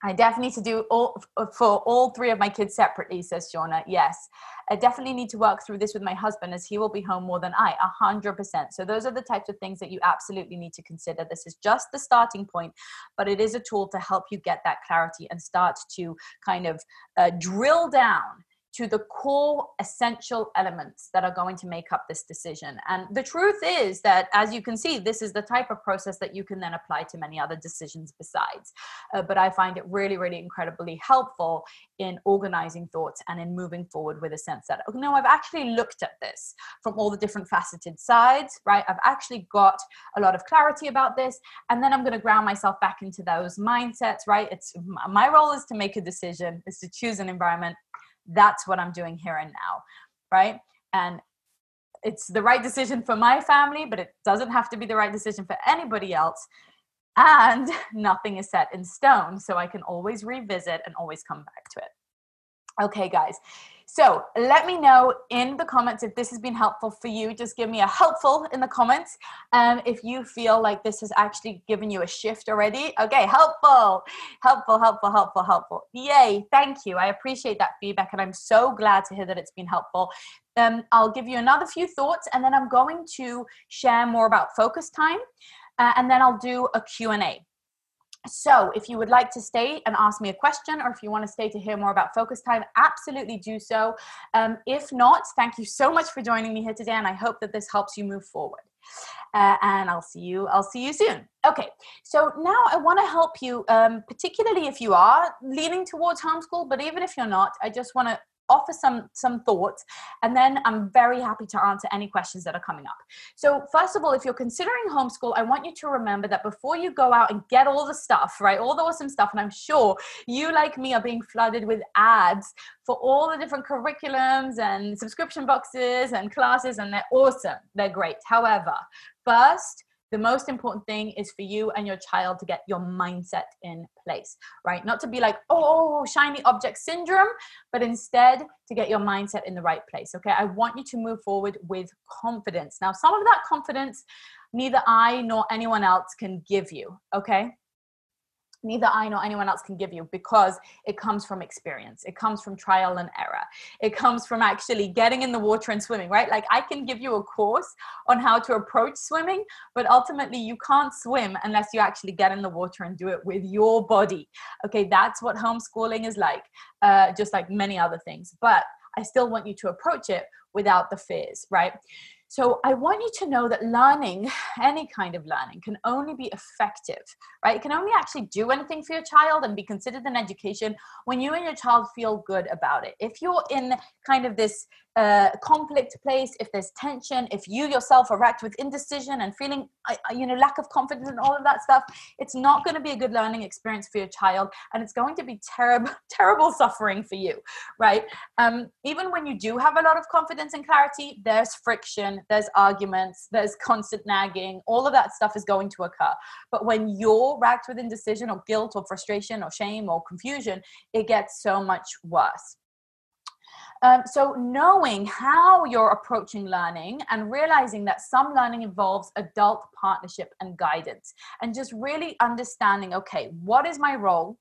I definitely need to do all for all three of my kids separately, says Shauna. Yes, I definitely need to work through this with my husband as he will be home more than I, a hundred percent. So those are the types of things that you absolutely need to consider. This is just the starting point, but it is a tool to help you get that clarity and start to kind of uh, drill down to the core essential elements that are going to make up this decision. And the truth is that, as you can see, this is the type of process that you can then apply to many other decisions besides. Uh, but I find it really, really incredibly helpful in organizing thoughts and in moving forward with a sense that, oh, no, I've actually looked at this from all the different faceted sides, right? I've actually got a lot of clarity about this. And then I'm going to ground myself back into those mindsets, right? It's my role is to make a decision, is to choose an environment that's what I'm doing here and now, right? And it's the right decision for my family, but it doesn't have to be the right decision for anybody else. And nothing is set in stone, so I can always revisit and always come back to it. Okay, guys. So let me know in the comments if this has been helpful for you. Just give me a helpful in the comments. Um, if you feel like this has actually given you a shift already. Okay, helpful, helpful, helpful, helpful, helpful. Yay, thank you. I appreciate that feedback and I'm so glad to hear that it's been helpful. Um, I'll give you another few thoughts and then I'm going to share more about focus time uh, and then I'll do a Q&A. So, if you would like to stay and ask me a question, or if you want to stay to hear more about focus time, absolutely do so. Um, if not, thank you so much for joining me here today, and I hope that this helps you move forward. Uh, and I'll see you. I'll see you soon. Okay, so now I want to help you, um, particularly if you are leaning towards homeschool, but even if you're not, I just want to offer some some thoughts and then i'm very happy to answer any questions that are coming up. So first of all if you're considering homeschool i want you to remember that before you go out and get all the stuff right all the awesome stuff and i'm sure you like me are being flooded with ads for all the different curriculums and subscription boxes and classes and they're awesome. They're great. However first the most important thing is for you and your child to get your mindset in place, right? Not to be like, oh, shiny object syndrome, but instead to get your mindset in the right place, okay? I want you to move forward with confidence. Now, some of that confidence, neither I nor anyone else can give you, okay? Neither I nor anyone else can give you because it comes from experience. It comes from trial and error. It comes from actually getting in the water and swimming, right? Like I can give you a course on how to approach swimming, but ultimately you can't swim unless you actually get in the water and do it with your body. Okay, that's what homeschooling is like, uh, just like many other things. But I still want you to approach it without the fears, right? So I want you to know that learning, any kind of learning, can only be effective, right? It can only actually do anything for your child and be considered an education when you and your child feel good about it. If you're in kind of this conflict place, if there's tension, if you yourself are racked with indecision and feeling, you know, lack of confidence and all of that stuff, it's not going to be a good learning experience for your child, and it's going to be terrible, terrible suffering for you, right? Um, even when you do have a lot of confidence and clarity, there's friction, there's arguments, there's constant nagging, all of that stuff is going to occur. But when you're racked with indecision or guilt or frustration or shame or confusion, it gets so much worse. Um, so, knowing how you're approaching learning and realizing that some learning involves adult partnership and guidance, and just really understanding okay, what is my role?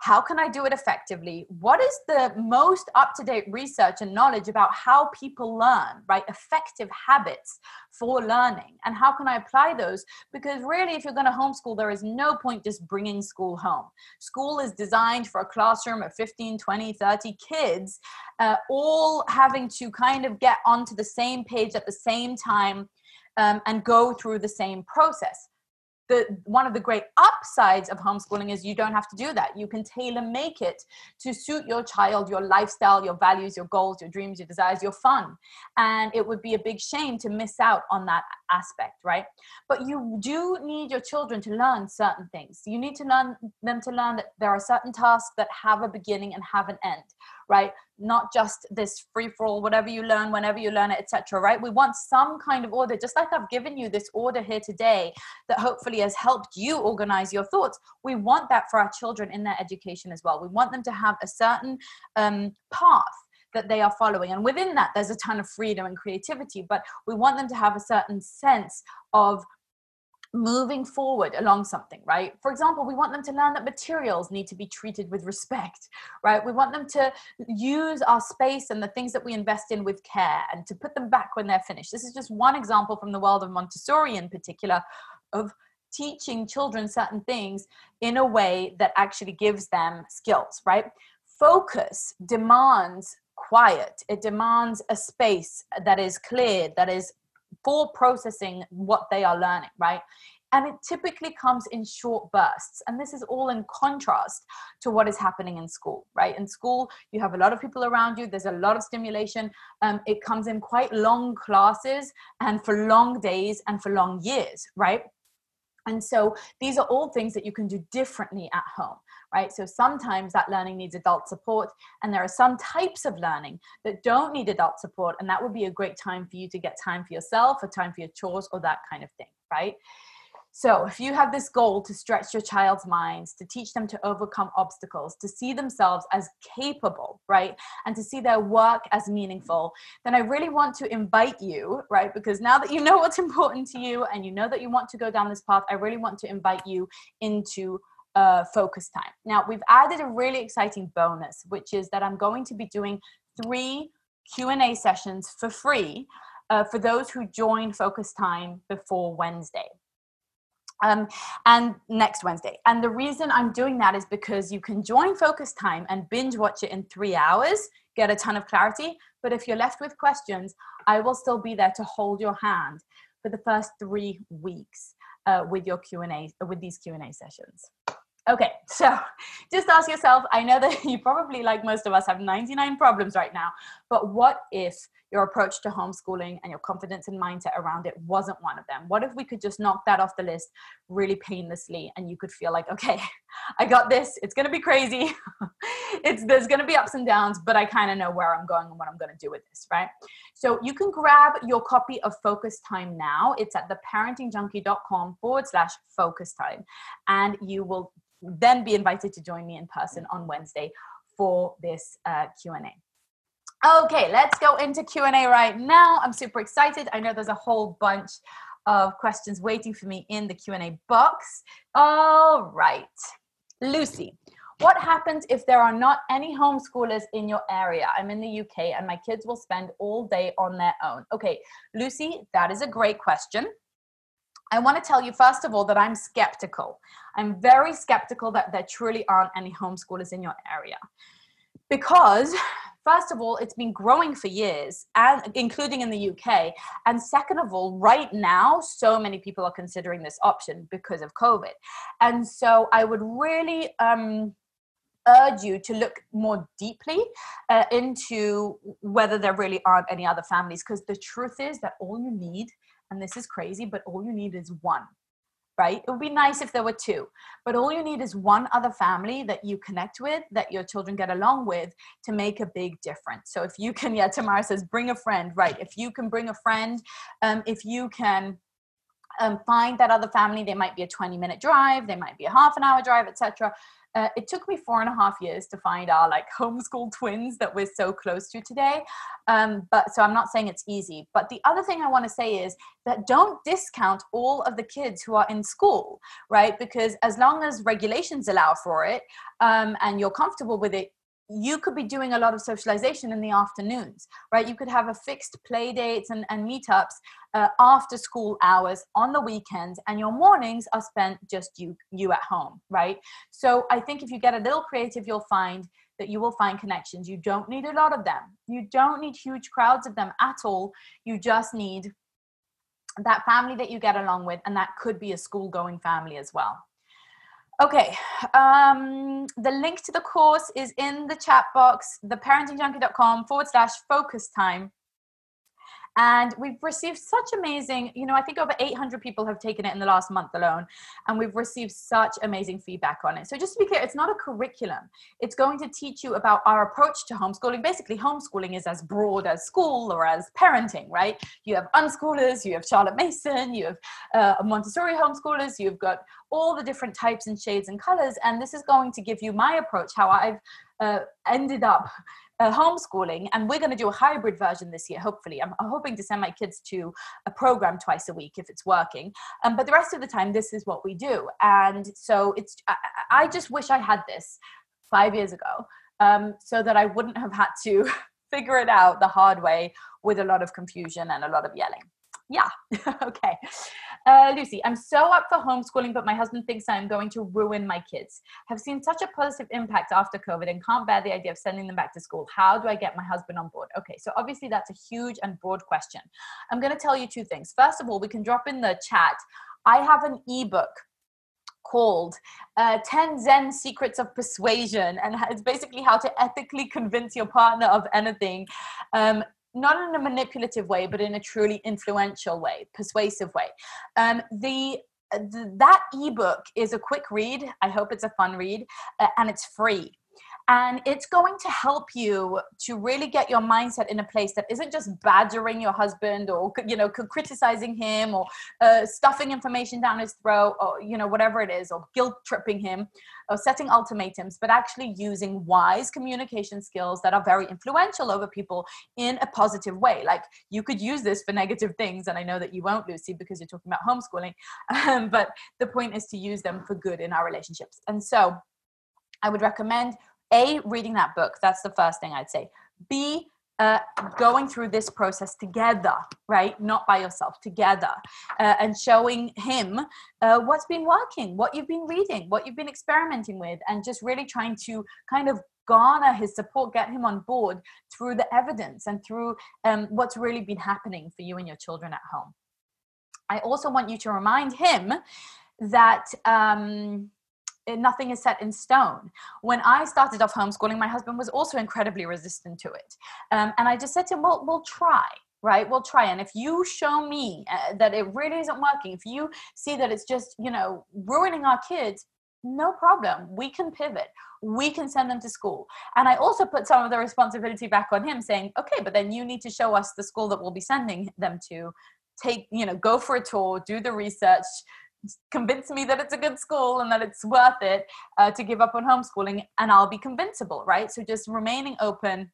How can I do it effectively? What is the most up to date research and knowledge about how people learn, right? Effective habits for learning. And how can I apply those? Because really, if you're going to homeschool, there is no point just bringing school home. School is designed for a classroom of 15, 20, 30 kids, uh, all having to kind of get onto the same page at the same time um, and go through the same process the one of the great upsides of homeschooling is you don't have to do that. You can tailor make it to suit your child your lifestyle your values your goals your dreams your desires your fun. And it would be a big shame to miss out on that aspect right? But you do need your children to learn certain things. You need to learn them to learn that there are certain tasks that have a beginning and have an end right not just this free for all whatever you learn whenever you learn it etc right? We want some kind of order. Just like i've given you this order here today that hopefully has helped you organize your thoughts we want that for our children in their education as well. We want them to have a certain um, path that they are following. And within that there's a ton of freedom and creativity but we want them to have a certain sense of moving forward along something, right? For example, we want them to learn that materials need to be treated with respect, right? We want them to use our space and the things that we invest in with care and to put them back when they're finished. This is just one example from the world of Montessori in particular of teaching children certain things in a way that actually gives them skills, right? Focus demands quiet, it demands a space that is clear, that is for processing what they are learning, right? And it typically comes in short bursts. And this is all in contrast to what is happening in school, right? In school, you have a lot of people around you, there's a lot of stimulation. Um, it comes in quite long classes and for long days and for long years, right? And so these are all things that you can do differently at home right? So sometimes that learning needs adult support, and there are some types of learning that don't need adult support, and that would be a great time for you to get time for yourself or time for your chores or that kind of thing, right? So, if you have this goal to stretch your child's minds, to teach them to overcome obstacles, to see themselves as capable, right, and to see their work as meaningful, then I really want to invite you, right, because now that you know what's important to you and you know that you want to go down this path, I really want to invite you into uh, focus time. Now, we've added a really exciting bonus, which is that I'm going to be doing three Q&A sessions for free uh, for those who join Focus Time before Wednesday. Um, and next Wednesday. And the reason I'm doing that is because you can join Focus Time and binge watch it in three hours, get a ton of clarity. But if you're left with questions, I will still be there to hold your hand for the first three weeks uh, with your Q&A, with these Q&A sessions. Okay, so just ask yourself I know that you probably, like most of us, have 99 problems right now, but what if your approach to homeschooling and your confidence and mindset around it wasn't one of them? What if we could just knock that off the list really painlessly and you could feel like, okay, I got this. It's going to be crazy. it's there's going to be ups and downs, but I kind of know where I'm going and what I'm going to do with this, right? So you can grab your copy of Focus Time now. It's at theparentingjunkie.com forward slash focus time. And you will then be invited to join me in person on Wednesday for this uh, Q&A. Okay, let's go into Q&A right now. I'm super excited. I know there's a whole bunch of questions waiting for me in the Q&A box. All right. Lucy, what happens if there are not any homeschoolers in your area? I'm in the UK and my kids will spend all day on their own. Okay, Lucy, that is a great question. I want to tell you, first of all, that I'm skeptical. I'm very skeptical that there truly aren't any homeschoolers in your area. Because, first of all, it's been growing for years, and including in the UK. And second of all, right now, so many people are considering this option because of COVID. And so I would really um, urge you to look more deeply uh, into whether there really aren't any other families, because the truth is that all you need and this is crazy, but all you need is one, right? It would be nice if there were two, but all you need is one other family that you connect with, that your children get along with to make a big difference. So if you can, yeah, Tamara says, bring a friend, right? If you can bring a friend, um, if you can um, find that other family, they might be a 20 minute drive, they might be a half an hour drive, etc. Uh, it took me four and a half years to find our like homeschool twins that we're so close to today. Um, but so I'm not saying it's easy. But the other thing I want to say is that don't discount all of the kids who are in school, right? Because as long as regulations allow for it um, and you're comfortable with it, you could be doing a lot of socialization in the afternoons, right? You could have a fixed play dates and, and meetups uh, after school hours on the weekends, and your mornings are spent just you you at home, right? So I think if you get a little creative, you'll find that you will find connections. You don't need a lot of them. You don't need huge crowds of them at all. You just need that family that you get along with, and that could be a school going family as well. Okay, um, the link to the course is in the chat box, theparentingjunkie.com forward slash focus time and we've received such amazing you know i think over 800 people have taken it in the last month alone and we've received such amazing feedback on it. So just to be clear it's not a curriculum. It's going to teach you about our approach to homeschooling. Basically homeschooling is as broad as school or as parenting right? You have unschoolers you have charlotte mason you have uh, montessori homeschoolers you've got all the different types and shades and colors and this is going to give you my approach how i've uh, ended up uh, homeschooling and we're going to do a hybrid version this year hopefully. I'm, hoping to send my kids to a program twice a week if it's working. Um, but the rest of the time this is what we do. And so it's i, I just wish i had this five years ago um, so that i wouldn't have had to figure it out the hard way with a lot of confusion and a lot of yelling yeah okay. Uh, lucy i'm so up for homeschooling but my husband thinks i'm going to ruin my kids. Have seen such a positive impact after covid and can't bear the idea of sending them back to school. How do i get my husband on board? Okay so obviously that's a huge and broad question. I'm going to tell you two things. First of all we can drop in the chat. I have an ebook called uh, 10 Zen Secrets of Persuasion. And it's basically how to ethically convince your partner of anything. Um, not in a manipulative way, but in a truly influential way, persuasive way. Um, the, that ebook is a quick read. I hope it's a fun read, uh, and it's free and it's going to help you to really get your mindset in a place that isn't just badgering your husband or you know criticizing him or uh, stuffing information down his throat or you know whatever it is or guilt tripping him or setting ultimatums but actually using wise communication skills that are very influential over people in a positive way. Like you could use this for negative things and i know that you won't lucy because you're talking about homeschooling um, but the point is to use them for good in our relationships. And so I would recommend a, reading that book. That's the first thing I'd say. B, uh, going through this process together, right? Not by yourself, together, uh, and showing him uh, what's been working, what you've been reading, what you've been experimenting with, and just really trying to kind of garner his support, get him on board through the evidence and through um, what's really been happening for you and your children at home. I also want you to remind him that. Um, nothing is set in stone. When I started off homeschooling, my husband was also incredibly resistant to it. Um, and I just said to him, well, we'll try right? We'll try. And if you show me uh, that it really isn't working if you see that it's just you know ruining our kids no problem. We can pivot. We can send them to school. And i also put some of the responsibility back on him saying okay but then you need to show us the school that we'll be sending them to. Take you know go for a tour do the research convince me that it's a good school and that it's worth it uh, to give up on homeschooling and i'll be convincible right so just remaining open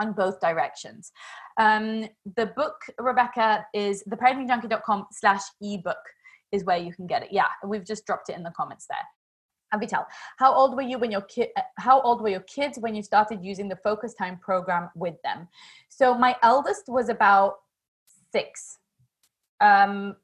on both directions um, the book rebecca is the theparentingjunkie.com slash ebook is where you can get it yeah we've just dropped it in the comments there Avital, how old were you when your kid? Uh, how old were your kids when you started using the Focus Time program with them? So my eldest was about six, um,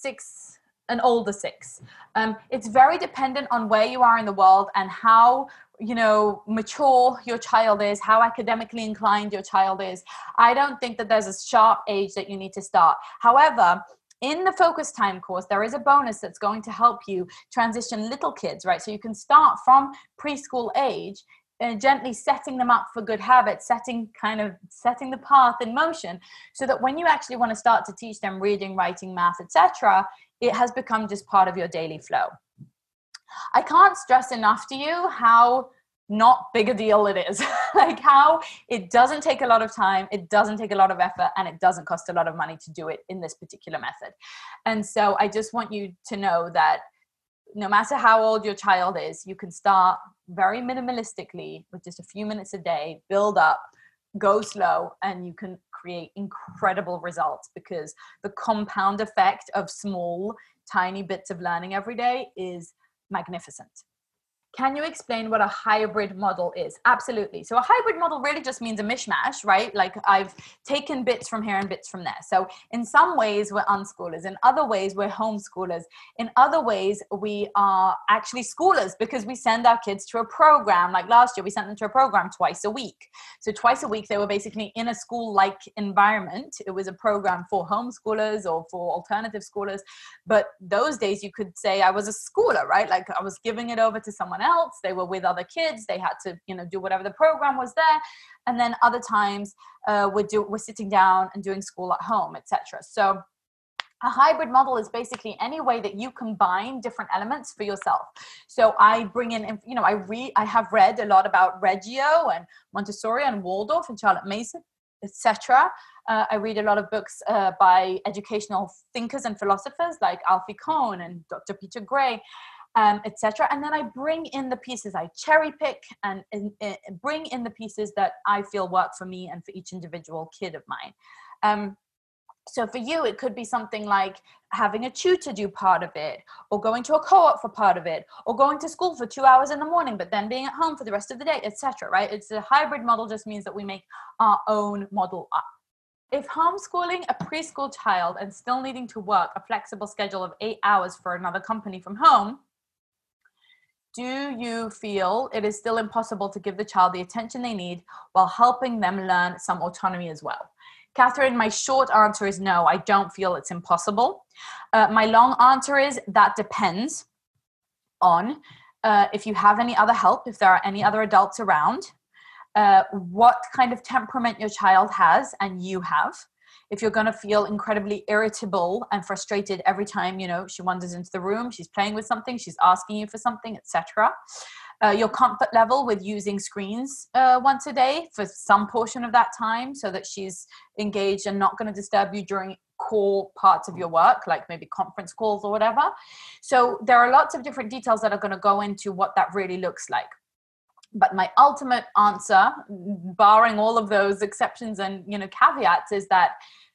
six, an older six. Um, it's very dependent on where you are in the world and how you know mature your child is how academically inclined your child is. I don't think that there's a sharp age that you need to start. However in the focus time course there is a bonus that's going to help you transition little kids right? So you can start from preschool age and gently setting them up for good habits setting kind of setting the path in motion so that when you actually want to start to teach them reading writing math etc it has become just part of your daily flow. I can't stress enough to you how not big a deal it is. like how it doesn't take a lot of time, it doesn't take a lot of effort, and it doesn't cost a lot of money to do it in this particular method. And so I just want you to know that no matter how old your child is, you can start very minimalistically with just a few minutes a day, build up, go slow, and you can create incredible results because the compound effect of small, tiny bits of learning every day is magnificent. Can you explain what a hybrid model is? Absolutely. So a hybrid model really just means a mishmash, right? Like I've taken bits from here and bits from there. So in some ways we're unschoolers. In other ways we're homeschoolers. In other ways we are actually schoolers because we send our kids to a program. Like last year we sent them to a program twice a week. So twice a week they were basically in a school-like environment. It was a program for homeschoolers or for alternative schoolers. But those days you could say I was a schooler, right? Like I was giving it over to someone else they were with other kids they had to you know do whatever the program was there. And then other times uh, we're, do, we're sitting down and doing school at home etc so a hybrid model is basically any way that you combine different elements for yourself. So i bring in you know i read i have read a lot about reggio and montessori and waldorf and charlotte mason etc uh, I read a lot of books uh, by educational thinkers and philosophers like Alfie Kohn and Dr. Peter Gray um, etc. And then I bring in the pieces I cherry pick and, and, and, bring in the pieces that I feel work for me and for each individual kid of mine. Um, so for you, it could be something like having a tutor do part of it, or going to a co-op for part of it, or going to school for two hours in the morning, but then being at home for the rest of the day, etc. Right? It's a hybrid model. Just means that we make our own model up. If homeschooling a preschool child and still needing to work a flexible schedule of eight hours for another company from home, do you feel it is still impossible to give the child the attention they need while helping them learn some autonomy as well? Catherine, my short answer is no, I don't feel it's impossible. Uh, my long answer is that depends on uh, if you have any other help, if there are any other adults around, uh, what kind of temperament your child has and you have if you're going to feel incredibly irritable and frustrated every time you know she wanders into the room she's playing with something she's asking you for something etc uh, your comfort level with using screens uh, once a day for some portion of that time so that she's engaged and not going to disturb you during core parts of your work like maybe conference calls or whatever. So there are lots of different details that are going to go into what that really looks like but my ultimate answer barring all of those exceptions and you know caveats is that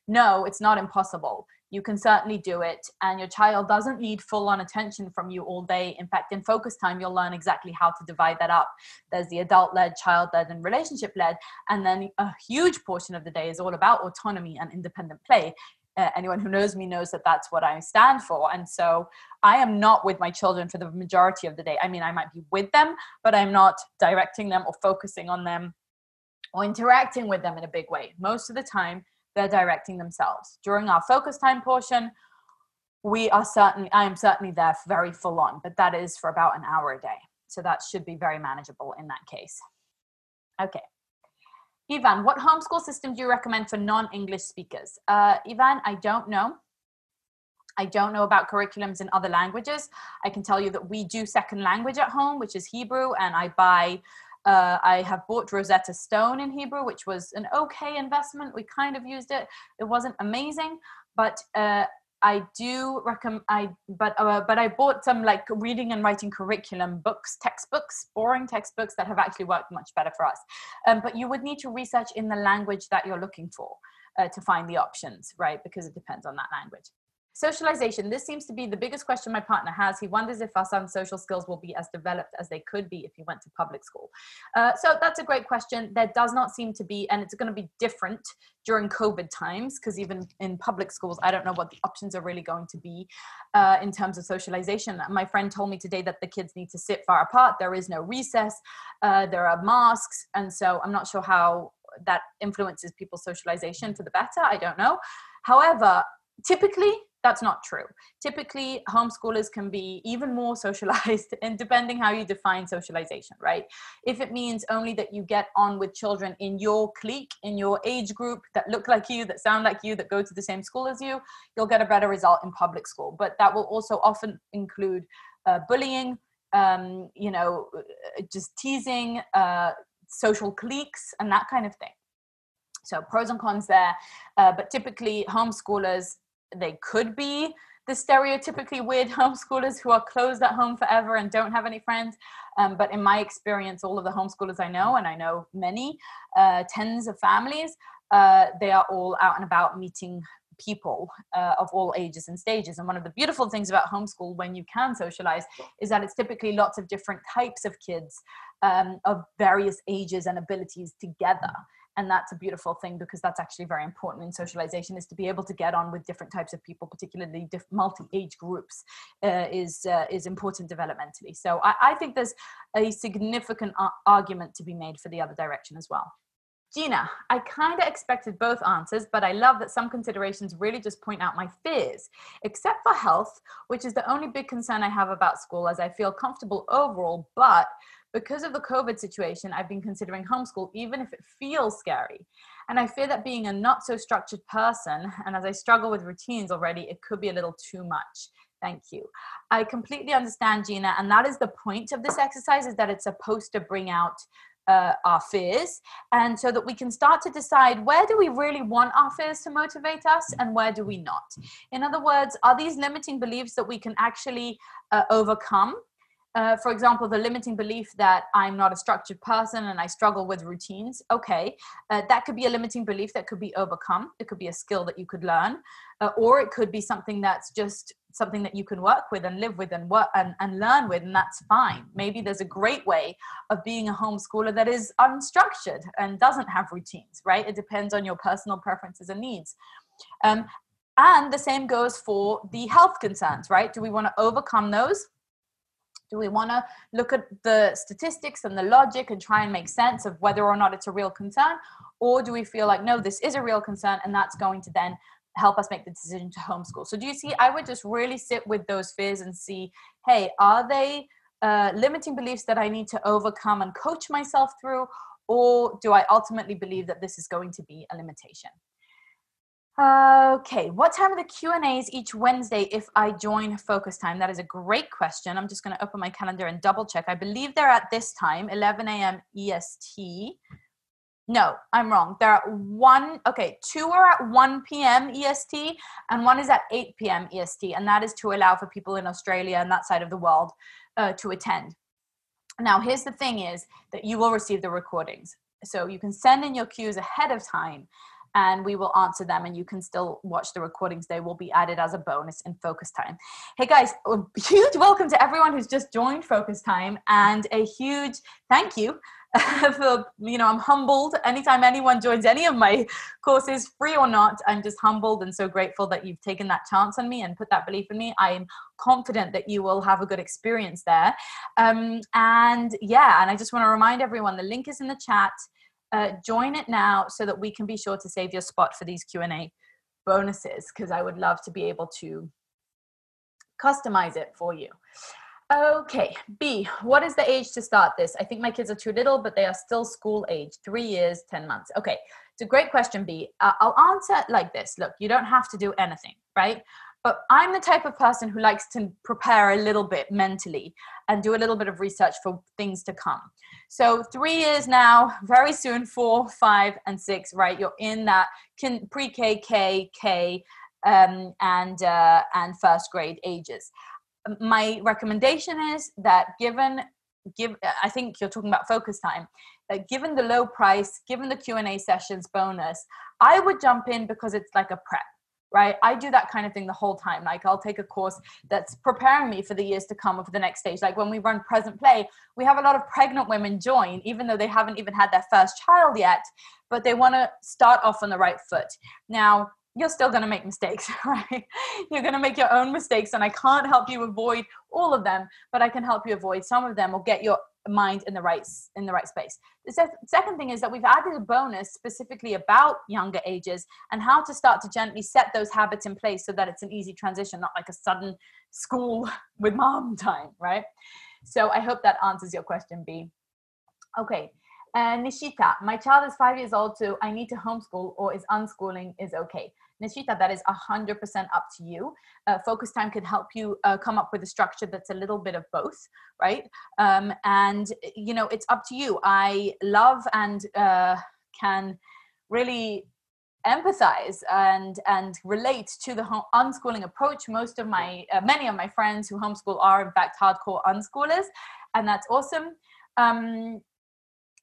no it's not impossible. You can certainly do it and your child doesn't need full on attention from you all day. In fact in focus time you'll learn exactly how to divide that up. There's the adult led child led and relationship led and then a huge portion of the day is all about autonomy and independent play anyone who knows me knows that that's what I stand for. And so I am not with my children for the majority of the day. I mean, I might be with them, but I'm not directing them or focusing on them or interacting with them in a big way. Most of the time, they're directing themselves. During our focus time portion, we are certainly, I am certainly there very full on, but that is for about an hour a day. So that should be very manageable in that case. Okay. Ivan, what homeschool system do you recommend for non-English speakers? Uh, Ivan, I don't know. I don't know about curriculums in other languages. I can tell you that we do second language at home, which is Hebrew, and I buy, uh, I have bought Rosetta Stone in Hebrew, which was an okay investment. We kind of used it. It wasn't amazing, but uh, I do recommend I but uh, but I bought some like reading and writing curriculum books, textbooks, boring textbooks that have actually worked much better for us. Um, but you would need to research in the language that you're looking for uh, to find the options, right? Because it depends on that language. Socialization. This seems to be the biggest question my partner has. He wonders if our son's social skills will be as developed as they could be if he went to public school. Uh, so that's a great question. There does not seem to be, and it's going to be different during COVID times, because even in public schools, I don't know what the options are really going to be uh, in terms of socialization. My friend told me today that the kids need to sit far apart. There is no recess. Uh, there are masks. And so I'm not sure how that influences people's socialization for the better. I don't know. However, typically that's not true. Typically, homeschoolers can be even more socialized, and depending how you define socialization, right? If it means only that you get on with children in your clique, in your age group that look like you, that sound like you, that go to the same school as you, you'll get a better result in public school. But that will also often include uh, bullying, um, you know, uh, just teasing, uh, social cliques, and that kind of thing. So pros and cons there, uh, but typically homeschoolers they could be the stereotypically weird homeschoolers who are closed at home forever and don't have any friends. Um, but in my experience, all of the homeschoolers I know, and I know many, uh, tens of families, uh, they are all out and about meeting people uh, of all ages and stages. And one of the beautiful things about homeschool when you can socialize is that it's typically lots of different types of kids um, of various ages and abilities together and that's a beautiful thing because that's actually very important in socialization is to be able to get on with different types of people particularly diff- multi-age groups uh, is uh, is important developmentally. So I, I think there's a significant a- argument to be made for the other direction as well. Gina, I kind of expected both answers, but I love that some considerations really just point out my fears, except for health, which is the only big concern I have about school, as I feel comfortable overall, but because of the COVID situation, I've been considering homeschool, even if it feels scary. And I fear that being a not so structured person, and as I struggle with routines already, it could be a little too much. Thank you. I completely understand, Gina, and that is the point of this exercise: is that it's supposed to bring out uh, our fears, and so that we can start to decide where do we really want our fears to motivate us, and where do we not. In other words, are these limiting beliefs that we can actually uh, overcome? Uh, for example, the limiting belief that I'm not a structured person and I struggle with routines. Okay, uh, that could be a limiting belief that could be overcome. It could be a skill that you could learn, uh, or it could be something that's just something that you can work with and live with and work and, and learn with, and that's fine. Maybe there's a great way of being a homeschooler that is unstructured and doesn't have routines, right? It depends on your personal preferences and needs. Um, and the same goes for the health concerns, right? Do we want to overcome those? Do we want to look at the statistics and the logic and try and make sense of whether or not it's a real concern? Or do we feel like, no, this is a real concern and that's going to then help us make the decision to homeschool? So, do you see? I would just really sit with those fears and see, hey, are they uh, limiting beliefs that I need to overcome and coach myself through? Or do I ultimately believe that this is going to be a limitation? Okay, what time are the Q and A's each Wednesday if I join Focus Time? That is a great question. I'm just going to open my calendar and double check. I believe they're at this time, 11 a.m. EST. No, I'm wrong. They're at one. Okay, two are at 1 p.m. EST, and one is at 8 p.m. EST, and that is to allow for people in Australia and that side of the world uh, to attend. Now, here's the thing: is that you will receive the recordings, so you can send in your cues ahead of time and we will answer them and you can still watch the recordings. They will be added as a bonus in focus time. Hey guys a huge welcome to everyone who's just joined focus time and a huge thank you for you know i'm humbled. Anytime anyone joins any of my courses free or not i'm just humbled and so grateful that you've taken that chance on me and put that belief in me. I'm confident that you will have a good experience there. Um, and yeah and i just want to remind everyone the link is in the chat uh, join it now so that we can be sure to save your spot for these q&a bonuses because i would love to be able to customize it for you. Okay b what is the age to start this? I think my kids are too little but they are still school age three years 10 months. Okay it's a great question b. Will uh, answer like this. Look you don't have to do anything right but I'm the type of person who likes to prepare a little bit mentally and do a little bit of research for things to come. So three years now, very soon, four, five, and six, right? You're in that pre-K, K, K, um, and uh, and first grade ages. My recommendation is that given give i think you're talking about focus time uh, given the low price given the q&a sessions bonus i would jump in because it's like a prep right? I do that kind of thing the whole time. Like I'll take a course that's preparing me for the years to come or for the next stage. Like when we run present play, we have a lot of pregnant women join, even though they haven't even had their first child yet, but they want to start off on the right foot. Now, you're still going to make mistakes, right? You're going to make your own mistakes, and I can't help you avoid all of them, but I can help you avoid some of them or get your mind in the right in the right space. The se- second thing is that we've added a bonus specifically about younger ages and how to start to gently set those habits in place so that it's an easy transition not like a sudden school with mom time right? So i hope that answers your question b. Okay uh, nishita my child is five years old too i need to homeschool or is unschooling is okay Nishita, that is 100% up to you. Uh, focus time can help you uh, come up with a structure that's a little bit of both, right? Um, and, you know, it's up to you. I love and uh, can really empathize and and relate to the home, unschooling approach most of my uh, many of my friends who homeschool are in fact hardcore unschoolers and that's awesome um,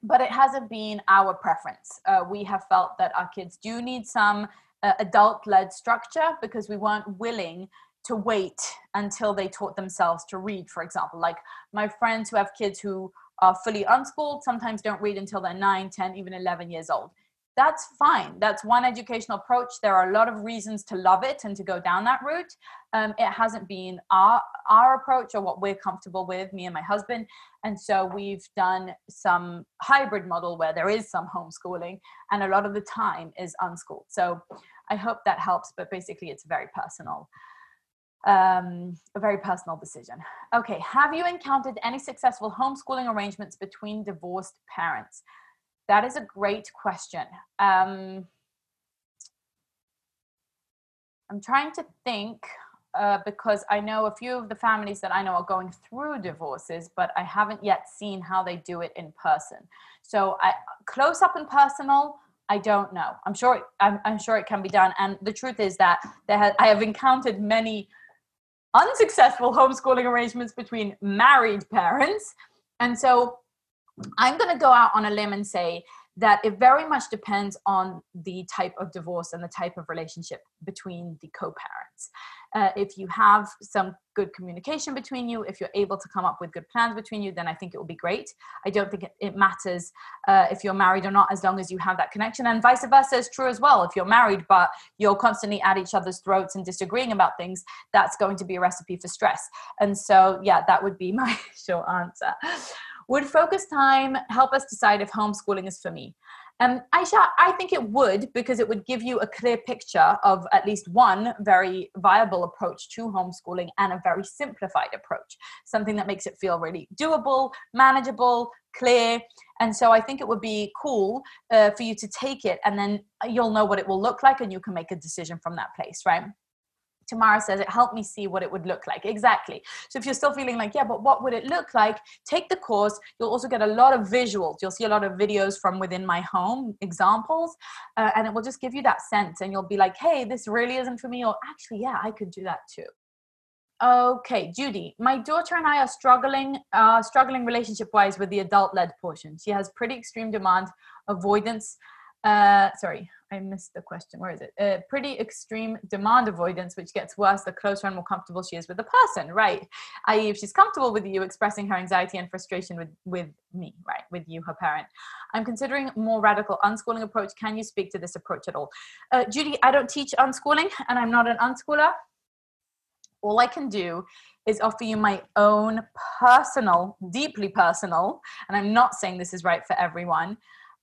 but it hasn't been our preference uh, we have felt that our kids do need some uh, adult led structure because we weren't willing to wait until they taught themselves to read, for example. Like my friends who have kids who are fully unschooled sometimes don't read until they're 9, 10, even 11 years old that's fine. That's one educational approach. There are a lot of reasons to love it and to go down that route. Um, it hasn't been our our approach or what we're comfortable with, me and my husband. And so we've done some hybrid model where there is some homeschooling, and a lot of the time is unschooled. So I hope that helps. But basically, it's very personal um, a very personal decision. Okay, have you encountered any successful homeschooling arrangements between divorced parents? That is a great question. Um, I'm trying to think uh, because I know a few of the families that I know are going through divorces, but I haven't yet seen how they do it in person. So I, close up and personal, I don't know. I'm sure. I'm, I'm sure it can be done. And the truth is that there ha- I have encountered many unsuccessful homeschooling arrangements between married parents, and so I'm going to go out on a limb and say that it very much depends on the type of divorce and the type of relationship between the co-parents. Uh, if you have some good communication between you, if you're able to come up with good plans between you, then I think it will be great. I don't think it, it matters uh, if you're married or not, as long as you have that connection. And vice versa is true as well. If you're married, but you're constantly at each other's throats and disagreeing about things, that's going to be a recipe for stress. And so, yeah, that would be my short answer. Would focus time help us decide if homeschooling is for me? Um, Aisha, I think it would because it would give you a clear picture of at least one very viable approach to homeschooling and a very simplified approach, something that makes it feel really doable, manageable, clear. And so I think it would be cool uh, for you to take it and then you'll know what it will look like and you can make a decision from that place, right? Tamara says it helped me see what it would look like. Exactly. So if you're still feeling like, yeah, but what would it look like? Take the course. You'll also get a lot of visuals. You'll see a lot of videos from within my home examples, uh, and it will just give you that sense. And you'll be like, hey, this really isn't for me, or actually, yeah, I could do that too. Okay, Judy, my daughter and I are struggling, uh, struggling relationship wise with the adult led portion. She has pretty extreme demand, avoidance. Uh, sorry, I missed the question. Where is it? Uh, pretty extreme demand avoidance, which gets worse the closer and more comfortable she is with the person, right? I.e., if she's comfortable with you, expressing her anxiety and frustration with, with me, right? With you, her parent. I'm considering more radical unschooling approach. Can you speak to this approach at all? Uh, Judy, I don't teach unschooling and I'm not an unschooler. All I can do is offer you my own personal, deeply personal, and I'm not saying this is right for everyone.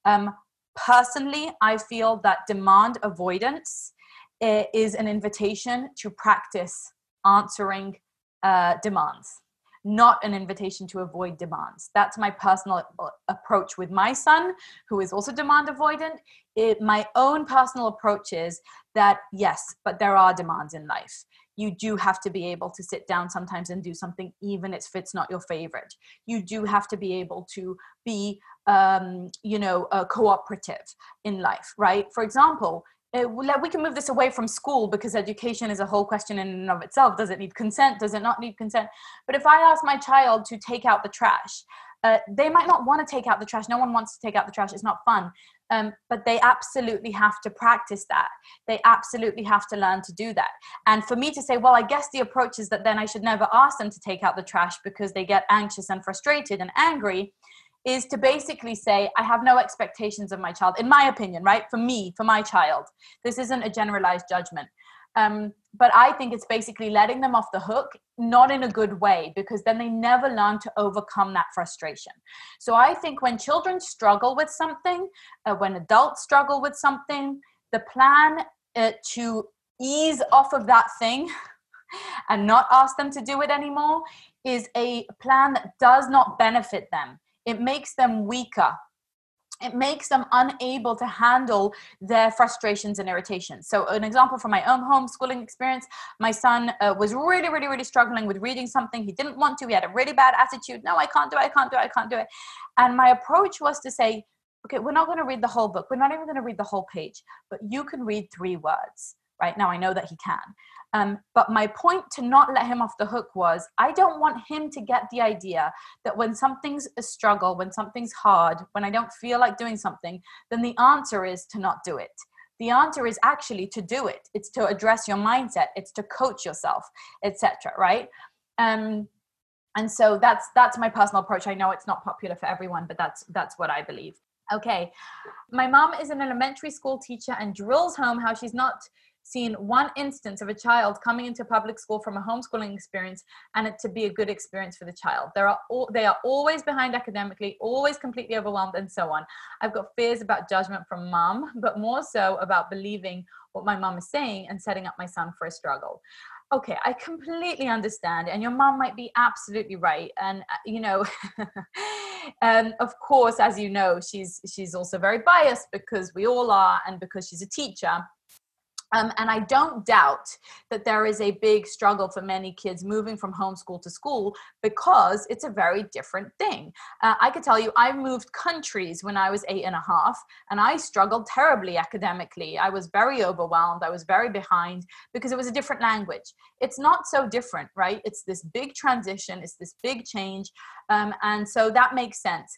Um, Personally, I feel that demand avoidance eh, is an invitation to practice answering uh, demands, not an invitation to avoid demands. That's my personal uh, approach with my son, who is also demand avoidant. It, my own personal approach is that yes, but there are demands in life you do have to be able to sit down sometimes and do something even if it's not your favorite you do have to be able to be um, you know uh, cooperative in life right? For example uh, we can move this away from school because education is a whole question in and of itself. Does it need consent? Does it not need consent? But if i ask my child to take out the trash uh, they might not want to take out the trash. No one wants to take out the trash. It's not fun. Um, but they absolutely have to practice that. They absolutely have to learn to do that. And for me to say, well, I guess the approach is that then I should never ask them to take out the trash because they get anxious and frustrated and angry, is to basically say, I have no expectations of my child, in my opinion, right? For me, for my child. This isn't a generalized judgment. Um, but I think it's basically letting them off the hook, not in a good way, because then they never learn to overcome that frustration. So I think when children struggle with something, uh, when adults struggle with something, the plan uh, to ease off of that thing and not ask them to do it anymore is a plan that does not benefit them. It makes them weaker it makes them unable to handle their frustrations and irritations. So, an example from my own homeschooling experience my son uh, was really, really, really struggling with reading something. He didn't want to, he had a really bad attitude. No, I can't do it, I can't do it, I can't do it. And my approach was to say, okay, we're not going to read the whole book, we're not even going to read the whole page, but you can read three words. Right now, I know that he can. Um, but my point to not let him off the hook was I don't want him to get the idea that when something's a struggle, when something's hard, when I don't feel like doing something, then the answer is to not do it. the answer is actually to do it. It's to address your mindset. It's to coach yourself etc right? Um and so that's that's my personal approach. I know it's not popular for everyone but that's that's what i believe. Okay. My mom is an elementary school teacher and drills home how she's not seen one instance of a child coming into public school from a homeschooling experience and it to be a good experience for the child. There are all, they are always behind academically, always completely overwhelmed, and so on. I've got fears about judgment from mom, but more so about believing what my mom is saying and setting up my son for a struggle okay i completely understand and your mom might be absolutely right and uh, you know um, of course as you know she's she's also very biased because we all are and because she's a teacher um, and I don't doubt that there is a big struggle for many kids moving from homeschool to school because it's a very different thing. Uh, I could tell you, I moved countries when I was eight and a half, and I struggled terribly academically. I was very overwhelmed. I was very behind because it was a different language. It's not so different, right? It's this big transition, it's this big change. Um, and so that makes sense.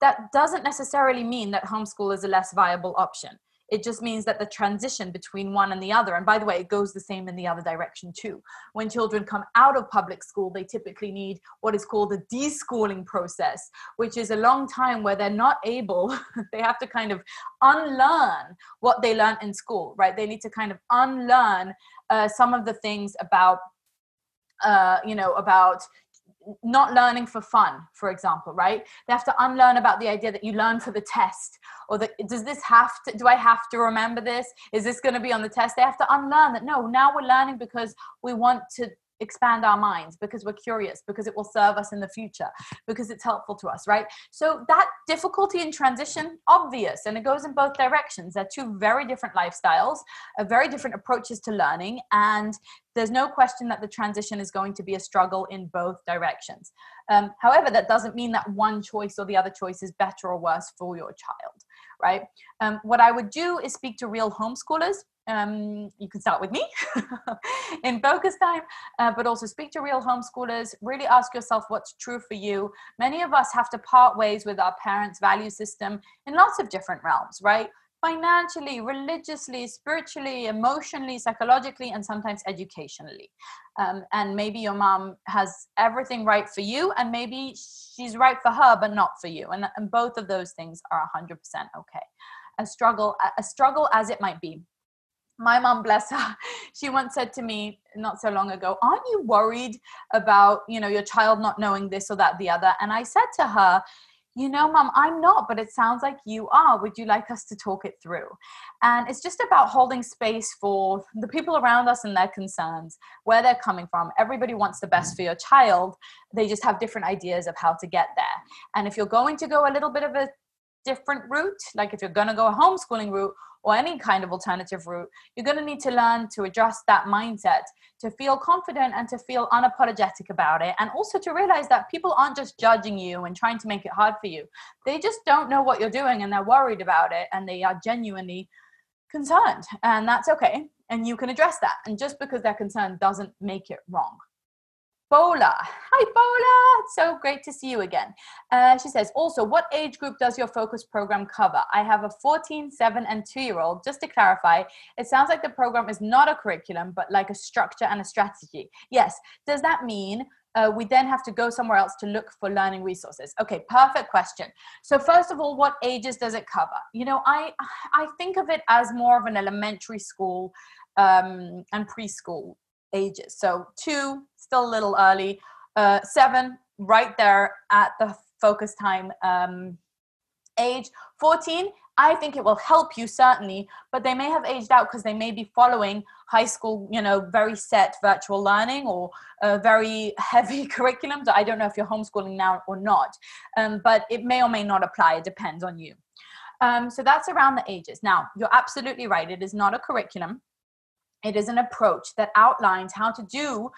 That doesn't necessarily mean that homeschool is a less viable option it just means that the transition between one and the other, and by the way, it goes the same in the other direction too. When children come out of public school, they typically need what is called a deschooling process, which is a long time where they're not able, they have to kind of unlearn what they learned in school, right? They need to kind of unlearn uh, some of the things about uh, you know about not learning for fun for example right? They have to unlearn about the idea that you learn for the test or that does this have to do i have to remember this? Is this going to be on the test? They have to unlearn that no now we're learning because we want to expand our minds because we're curious because it will serve us in the future because it's helpful to us right? So that difficulty in transition obvious and it goes in both directions. They're two very different lifestyles a very different approaches to learning and there's no question that the transition is going to be a struggle in both directions. Um, however that doesn't mean that one choice or the other choice is better or worse for your child right? Um, what i would do is speak to real homeschoolers um, you can start with me in focus time, uh, but also speak to real homeschoolers. Really ask yourself what's true for you. Many of us have to part ways with our parents' value system in lots of different realms, right? Financially, religiously, spiritually, emotionally, psychologically, and sometimes educationally. Um, and maybe your mom has everything right for you, and maybe she's right for her, but not for you. And, and both of those things are 100% okay. A struggle, a struggle as it might be my mom bless her she once said to me not so long ago aren't you worried about you know your child not knowing this or that the other? And i said to her you know mom i'm not but it sounds like you are. Would you like us to talk it through? And it's just about holding space for the people around us and their concerns where they're coming from. Everybody wants the best for your child. They just have different ideas of how to get there. And if you're going to go a little bit of a different route like if you're going to go a homeschooling route or any kind of alternative route, you're going to need to learn to adjust that mindset to feel confident and to feel unapologetic about it. And also to realize that people aren't just judging you and trying to make it hard for you. They just don't know what you're doing and they're worried about it and they are genuinely concerned. And that's okay. And you can address that. And just because they're concerned doesn't make it wrong. Bola. Hi, Bola. So great to see you again. Uh, she says, also, what age group does your focus program cover? I have a 14, 7, and 2 year old. Just to clarify, it sounds like the program is not a curriculum, but like a structure and a strategy. Yes. Does that mean uh, we then have to go somewhere else to look for learning resources okay perfect question so first of all what ages does it cover you know i i think of it as more of an elementary school um, and preschool ages. So two, still a little early. Uh, seven, right there at the focus time um, age. 14, I think it will help you certainly, but they may have aged out because they may be following high school, you know, very set virtual learning or a very heavy curriculum. So I don't know if you're homeschooling now or not, um, but it may or may not apply. It depends on you. Um, so that's around the ages. Now, you're absolutely right. It is not a curriculum. It is an approach that outlines how to do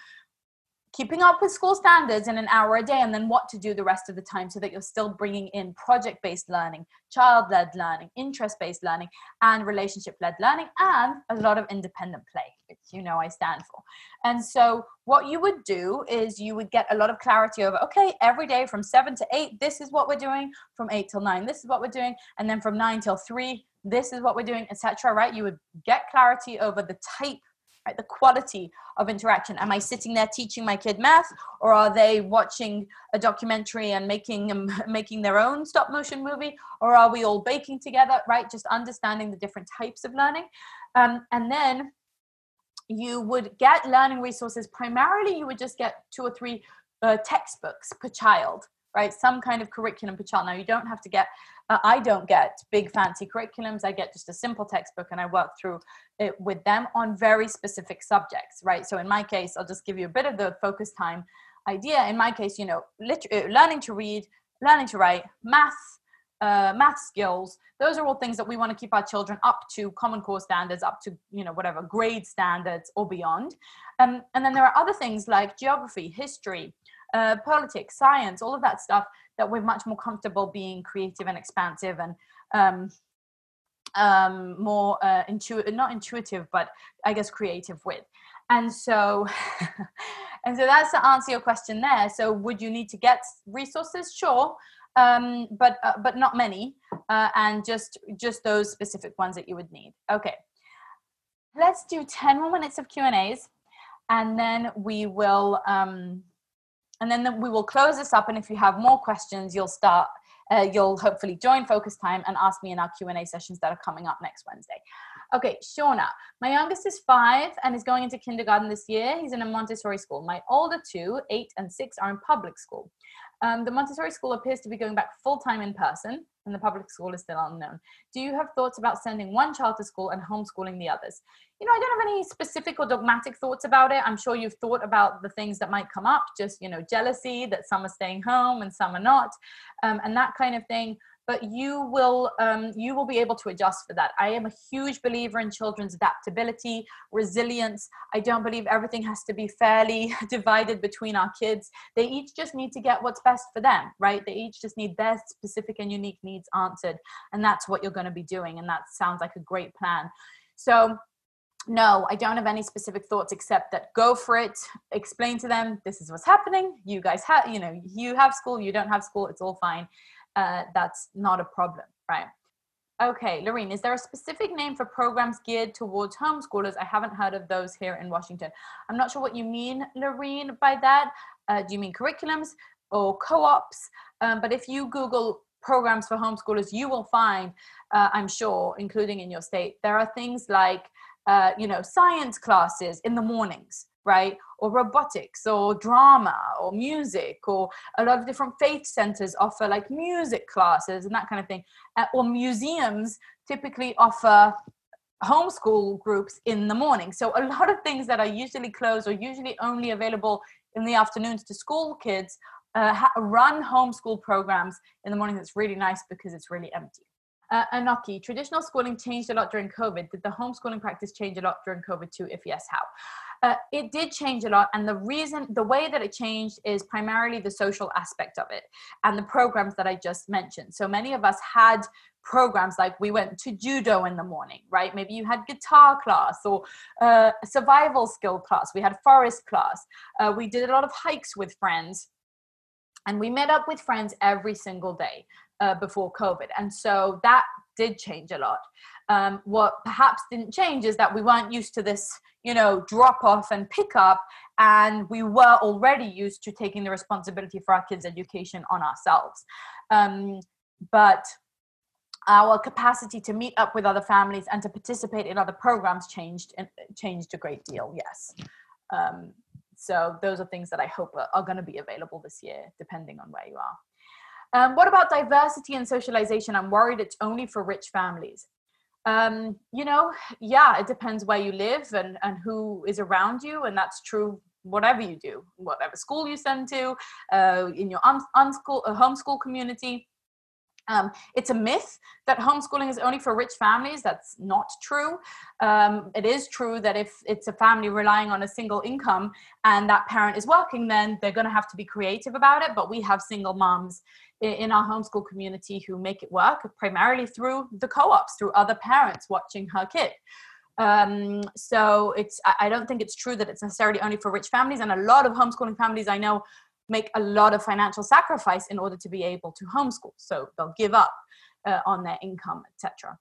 keeping up with school standards in an hour a day and then what to do the rest of the time so that you're still bringing in project based learning, child led learning, interest based learning, and relationship led learning, and a lot of independent play, which you know I stand for. And so, what you would do is you would get a lot of clarity over okay, every day from seven to eight, this is what we're doing, from eight till nine, this is what we're doing, and then from nine till three, this is what we're doing etc right? You would get clarity over the type right? The quality of interaction. Am i sitting there teaching my kid math or are they watching a documentary and making um, making their own stop motion movie? Or are we all baking together right? Just understanding the different types of learning. Um, and then you would get learning resources. Primarily you would just get two or three uh, textbooks per child right? Some kind of curriculum per child. Now you don't have to get i don't get big fancy curriculums. I get just a simple textbook and i work through it with them on very specific subjects right? So in my case i'll just give you a bit of the focus time idea. In my case you know lit- uh, learning to read learning to write math uh, math skills those are all things that we want to keep our children up to common core standards up to you know whatever grade standards or beyond. Um, and then there are other things like geography history uh, politics, science, all of that stuff that we're much more comfortable being creative and expansive and um, um, more uh, intuitive, not intuitive, but I guess creative with. And so, and so that's to answer your question there. So, would you need to get resources? Sure, um, but uh, but not many, uh, and just just those specific ones that you would need. Okay, let's do ten more minutes of Q and A's, and then we will. Um, and then we will close this up and if you have more questions you'll start uh, you'll hopefully join focus time and ask me in our q&a sessions that are coming up next wednesday. Okay shauna my youngest is five and is going into kindergarten this year. He's in a montessori school. My older two eight and six are in public school um, the Montessori school appears to be going back full time in person, and the public school is still unknown. Do you have thoughts about sending one child to school and homeschooling the others? You know, I don't have any specific or dogmatic thoughts about it. I'm sure you've thought about the things that might come up, just, you know, jealousy that some are staying home and some are not, um, and that kind of thing but you will um, you will be able to adjust for that. I am a huge believer in children's adaptability resilience. I don't believe everything has to be fairly divided between our kids. They each just need to get what's best for them right? They each just need their specific and unique needs answered and that's what you're going to be doing and that sounds like a great plan. So no, I don't have any specific thoughts except that go for it. Explain to them this is what's happening. You guys have, you know, you have school, you don't have school, it's all fine uh, that's not a problem, right? Okay, Lorene, is there a specific name for programs geared towards homeschoolers? I haven't heard of those here in Washington. I'm not sure what you mean, Lorene, by that. Uh, do you mean curriculums or co ops? Um, but if you Google programs for homeschoolers, you will find, uh, I'm sure, including in your state, there are things like, uh, you know, science classes in the mornings right? Or robotics or drama or music or a lot of different faith centers offer like music classes and that kind of thing. Uh, or museums typically offer homeschool groups in the morning. So a lot of things that are usually closed or usually only available in the afternoons to school kids uh, ha- run homeschool programs in the morning. That's really nice because it's really empty. Uh, Anoki, traditional schooling changed a lot during COVID. Did the homeschooling practice change a lot during COVID too? If yes, how? Uh, it did change a lot and the reason the way that it changed is primarily the social aspect of it and the programs that i just mentioned. So many of us had programs like we went to judo in the morning right? Maybe you had guitar class or uh, survival skill class. We had forest class. Uh, we did a lot of hikes with friends and we met up with friends every single day uh, before covid. And so that did change a lot. Um, what perhaps didn't change is that we weren't used to this you know drop off and pick up and we were already used to taking the responsibility for our kids education on ourselves. Um, but our capacity to meet up with other families and to participate in other programs changed and changed a great deal yes. Um, so those are things that i hope are, are going to be available this year depending on where you are um, what about diversity and socialization i'm worried it's only for rich families um, you know, yeah, it depends where you live and, and who is around you. And that's true whatever you do, whatever school you send to, uh, in your un- unschool, uh, homeschool community. Um, it's a myth that homeschooling is only for rich families. That's not true. Um, it is true that if it's a family relying on a single income and that parent is working, then they're going to have to be creative about it. But we have single moms in our homeschool community who make it work primarily through the co-ops through other parents watching her kid um, so it's i don't think it's true that it's necessarily only for rich families and a lot of homeschooling families i know make a lot of financial sacrifice in order to be able to homeschool. So they'll give up uh, on their income etc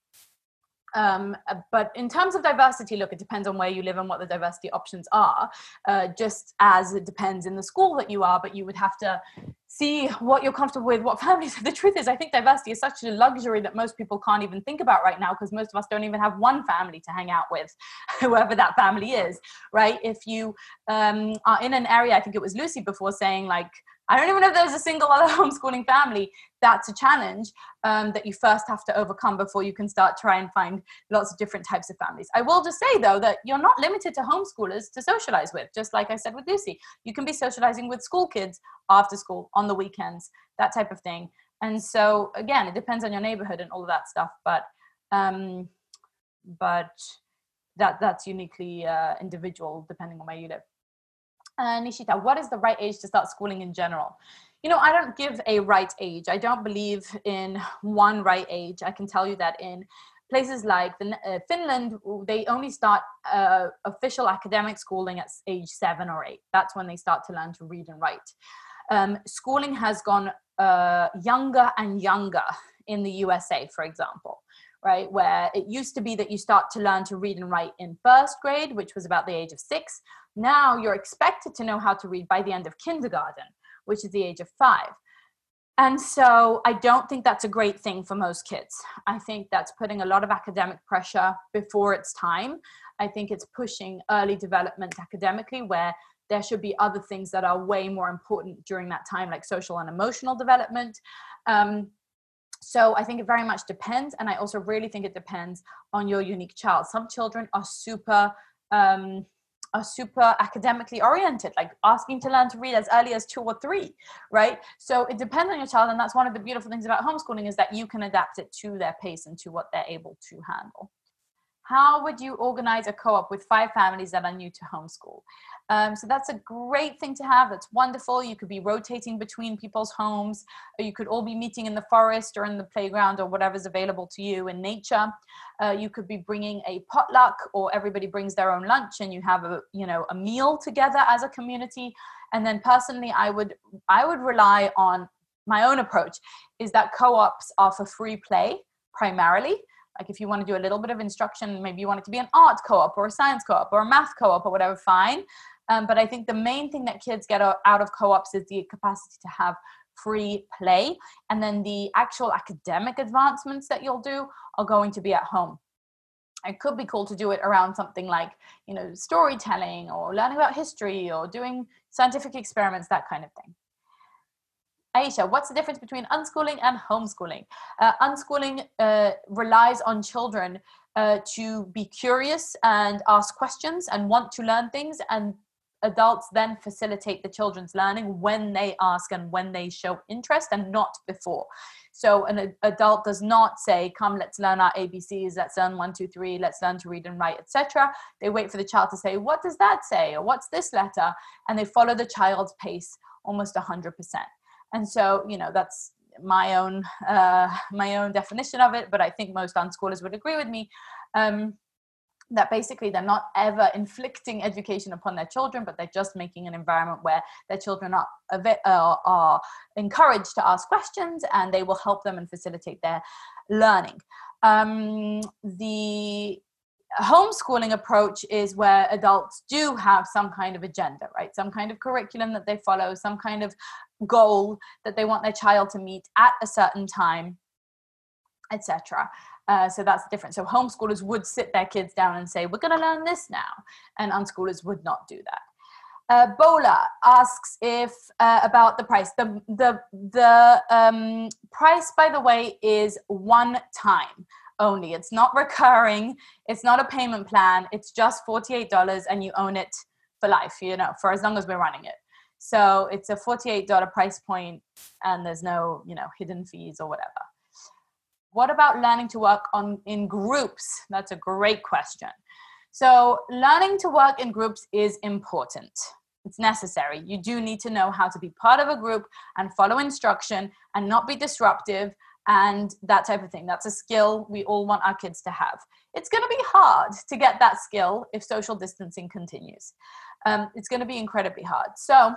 um, uh, but in terms of diversity, look, it depends on where you live and what the diversity options are, uh, just as it depends in the school that you are. But you would have to see what you're comfortable with, what families. The truth is, I think diversity is such a luxury that most people can't even think about right now because most of us don't even have one family to hang out with, whoever that family is, right? If you um, are in an area, I think it was Lucy before saying, like, I don't even know if there's a single other homeschooling family. That's a challenge um, that you first have to overcome before you can start try and find lots of different types of families. I will just say though that you're not limited to homeschoolers to socialize with. Just like I said with Lucy, you can be socializing with school kids after school on the weekends, that type of thing. And so again, it depends on your neighborhood and all of that stuff. But um, but that that's uniquely uh, individual depending on where you live uh, Nishita, what is the right age to start schooling in general? You know, I don't give a right age. I don't believe in one right age. I can tell you that in places like uh, Finland, they only start uh, official academic schooling at age seven or eight. That's when they start to learn to read and write. Um, schooling has gone uh, younger and younger in the USA, for example, right? Where it used to be that you start to learn to read and write in first grade, which was about the age of six. Now you're expected to know how to read by the end of kindergarten, which is the age of five. And so I don't think that's a great thing for most kids. I think that's putting a lot of academic pressure before it's time. I think it's pushing early development academically where there should be other things that are way more important during that time, like social and emotional development. Um, so I think it very much depends. And I also really think it depends on your unique child. Some children are super. Um, are super academically oriented, like asking to learn to read as early as two or three, right? So it depends on your child, and that's one of the beautiful things about homeschooling is that you can adapt it to their pace and to what they're able to handle how would you organize a co-op with five families that are new to homeschool? Um, so that's a great thing to have that's wonderful you could be rotating between people's homes you could all be meeting in the forest or in the playground or whatever's available to you in nature. Uh, you could be bringing a potluck or everybody brings their own lunch and you have a you know a meal together as a community. And then personally i would i would rely on my own approach is that co-ops are for free play primarily like if you want to do a little bit of instruction, maybe you want it to be an art co-op or a science co-op or a math co-op or whatever, fine. Um, but I think the main thing that kids get out of co-ops is the capacity to have free play. And then the actual academic advancements that you'll do are going to be at home. It could be cool to do it around something like, you know, storytelling or learning about history or doing scientific experiments, that kind of thing. Aisha, what's the difference between unschooling and homeschooling? Uh, unschooling uh, relies on children uh, to be curious and ask questions and want to learn things, and adults then facilitate the children's learning when they ask and when they show interest and not before. So an adult does not say, "Come, let's learn our ABCs. Let's learn one, two, three. Let's learn to read and write, etc." They wait for the child to say, "What does that say?" or "What's this letter?" and they follow the child's pace almost hundred percent and so you know that's my own uh, my own definition of it but i think most unschoolers would agree with me um, that basically they're not ever inflicting education upon their children but they're just making an environment where their children are, uh, are encouraged to ask questions and they will help them and facilitate their learning. Um, the homeschooling approach is where adults do have some kind of agenda right? Some kind of curriculum that they follow some kind of goal that they want their child to meet at a certain time etc uh, so that's different so homeschoolers would sit their kids down and say we're going to learn this now and unschoolers would not do that. Uh, Bola asks if uh, about the price. The the the um, price, by the way, is one time only. It's not recurring. It's not a payment plan. It's just $48 and you own it for life, you know, for as long as we're running it. So it's a $48 price point and there's no, you know, hidden fees or whatever. What about learning to work on in groups? That's a great question. So learning to work in groups is important. It's necessary. You do need to know how to be part of a group and follow instruction and not be disruptive and that type of thing. That's a skill we all want our kids to have. It's going to be hard to get that skill if social distancing continues. Um, it's going to be incredibly hard. So,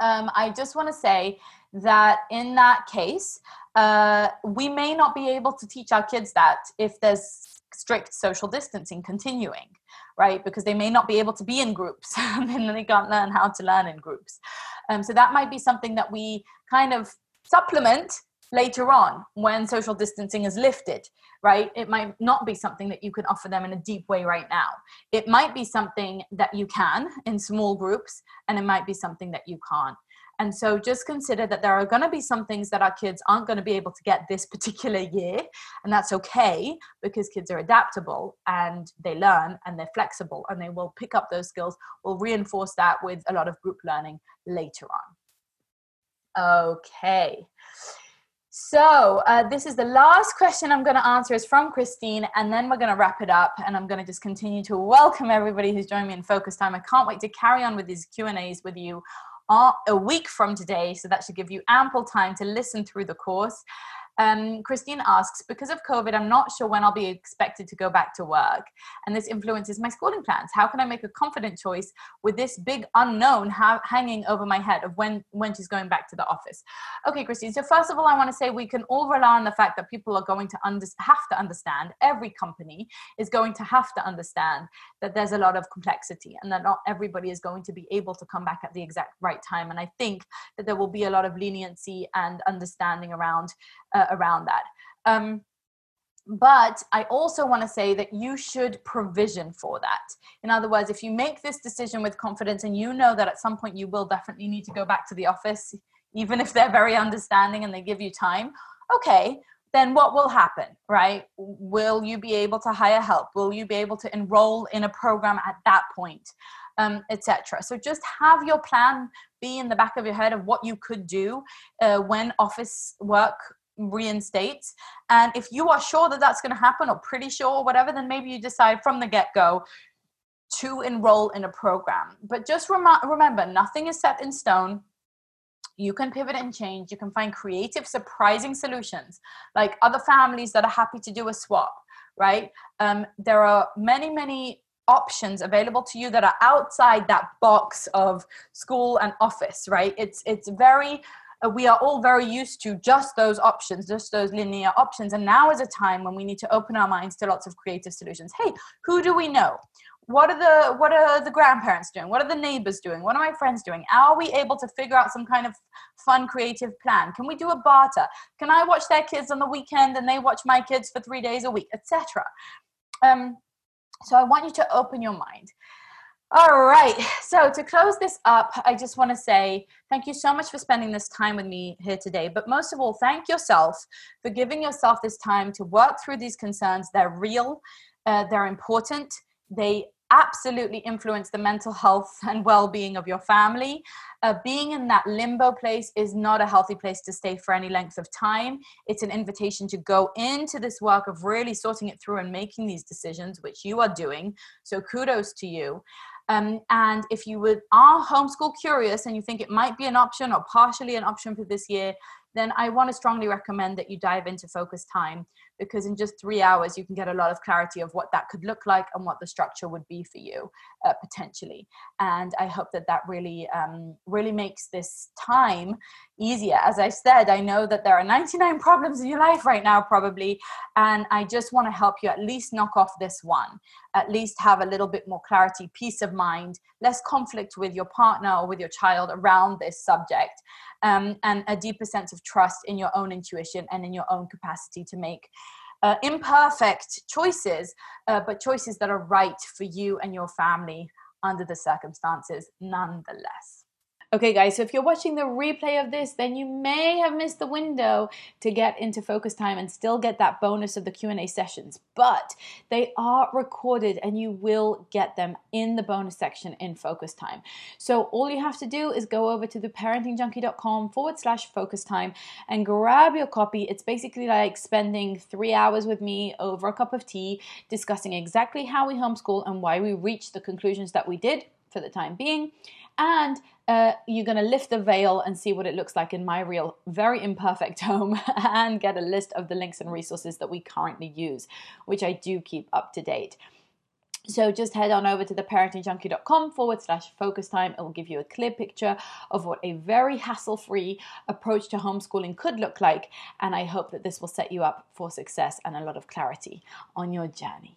um, I just want to say that in that case, uh, we may not be able to teach our kids that if there's strict social distancing continuing, right? Because they may not be able to be in groups and they can't learn how to learn in groups. Um, so that might be something that we kind of supplement later on when social distancing is lifted right it might not be something that you can offer them in a deep way right now it might be something that you can in small groups and it might be something that you can't and so just consider that there are going to be some things that our kids aren't going to be able to get this particular year. And that's okay because kids are adaptable and they learn and they're flexible and they will pick up those skills. We'll reinforce that with a lot of group learning later on. Okay. So uh, this is the last question I'm going to answer is from Christine, and then we're going to wrap it up. And I'm going to just continue to welcome everybody who's joined me in Focus Time. I can't wait to carry on with these Q and A's with you a week from today. So that should give you ample time to listen through the course. Um, Christine asks, because of COVID, I'm not sure when I'll be expected to go back to work, and this influences my schooling plans. How can I make a confident choice with this big unknown ha- hanging over my head of when when she's going back to the office? Okay, Christine. So first of all, I want to say we can all rely on the fact that people are going to under- have to understand. Every company is going to have to understand that there's a lot of complexity, and that not everybody is going to be able to come back at the exact right time. And I think that there will be a lot of leniency and understanding around. Uh, around that. Um, but I also want to say that you should provision for that. In other words, if you make this decision with confidence and you know that at some point you will definitely need to go back to the office, even if they're very understanding and they give you time, okay, then what will happen, right? Will you be able to hire help? Will you be able to enroll in a program at that point? Um, etc. So just have your plan be in the back of your head of what you could do uh, when office work reinstates. And if you are sure that that's going to happen or pretty sure or whatever, then maybe you decide from the get go to enroll in a program. But just rem- remember, nothing is set in stone. You can pivot and change. You can find creative, surprising solutions, like other families that are happy to do a swap, right? Um, there are many, many options available to you that are outside that box of school and office right it's it's very we are all very used to just those options, just those linear options. And now is a time when we need to open our minds to lots of creative solutions. Hey, who do we know? What are the what are the grandparents doing? What are the neighbors doing? What are my friends doing? Are we able to figure out some kind of fun creative plan? Can we do a barter? Can I watch their kids on the weekend and they watch my kids for three days a week, etc. Um, so I want you to open your mind. All right. So to close this up, I just want to say thank you so much for spending this time with me here today. But most of all, thank yourself for giving yourself this time to work through these concerns. They're real, uh, they're important, they absolutely influence the mental health and well-being of your family uh, being in that limbo place is not a healthy place to stay for any length of time it's an invitation to go into this work of really sorting it through and making these decisions which you are doing so kudos to you um, and if you would are homeschool curious and you think it might be an option or partially an option for this year, then I want to strongly recommend that you dive into focus time because in just three hours you can get a lot of clarity of what that could look like and what the structure would be for you uh, potentially. And i hope that that really um, really makes this time easier. As i said i know that there are 99 problems in your life right now probably and i just want to help you at least knock off this one. At least have a little bit more clarity peace of mind less conflict with your partner or with your child around this subject um, and a deeper sense of trust in your own intuition and in your own capacity to make uh, imperfect choices, uh, but choices that are right for you and your family under the circumstances nonetheless. Okay, guys, so if you're watching the replay of this, then you may have missed the window to get into focus time and still get that bonus of the Q&A sessions, but they are recorded and you will get them in the bonus section in focus time. So all you have to do is go over to theparentingjunkie.com forward slash focus time and grab your copy. It's basically like spending three hours with me over a cup of tea, discussing exactly how we homeschool and why we reached the conclusions that we did for the time being and uh, you're going to lift the veil and see what it looks like in my real, very imperfect home and get a list of the links and resources that we currently use, which I do keep up to date. So just head on over to theparentingjunkie.com forward slash focus time. It will give you a clear picture of what a very hassle free approach to homeschooling could look like. And I hope that this will set you up for success and a lot of clarity on your journey.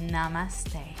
Namaste.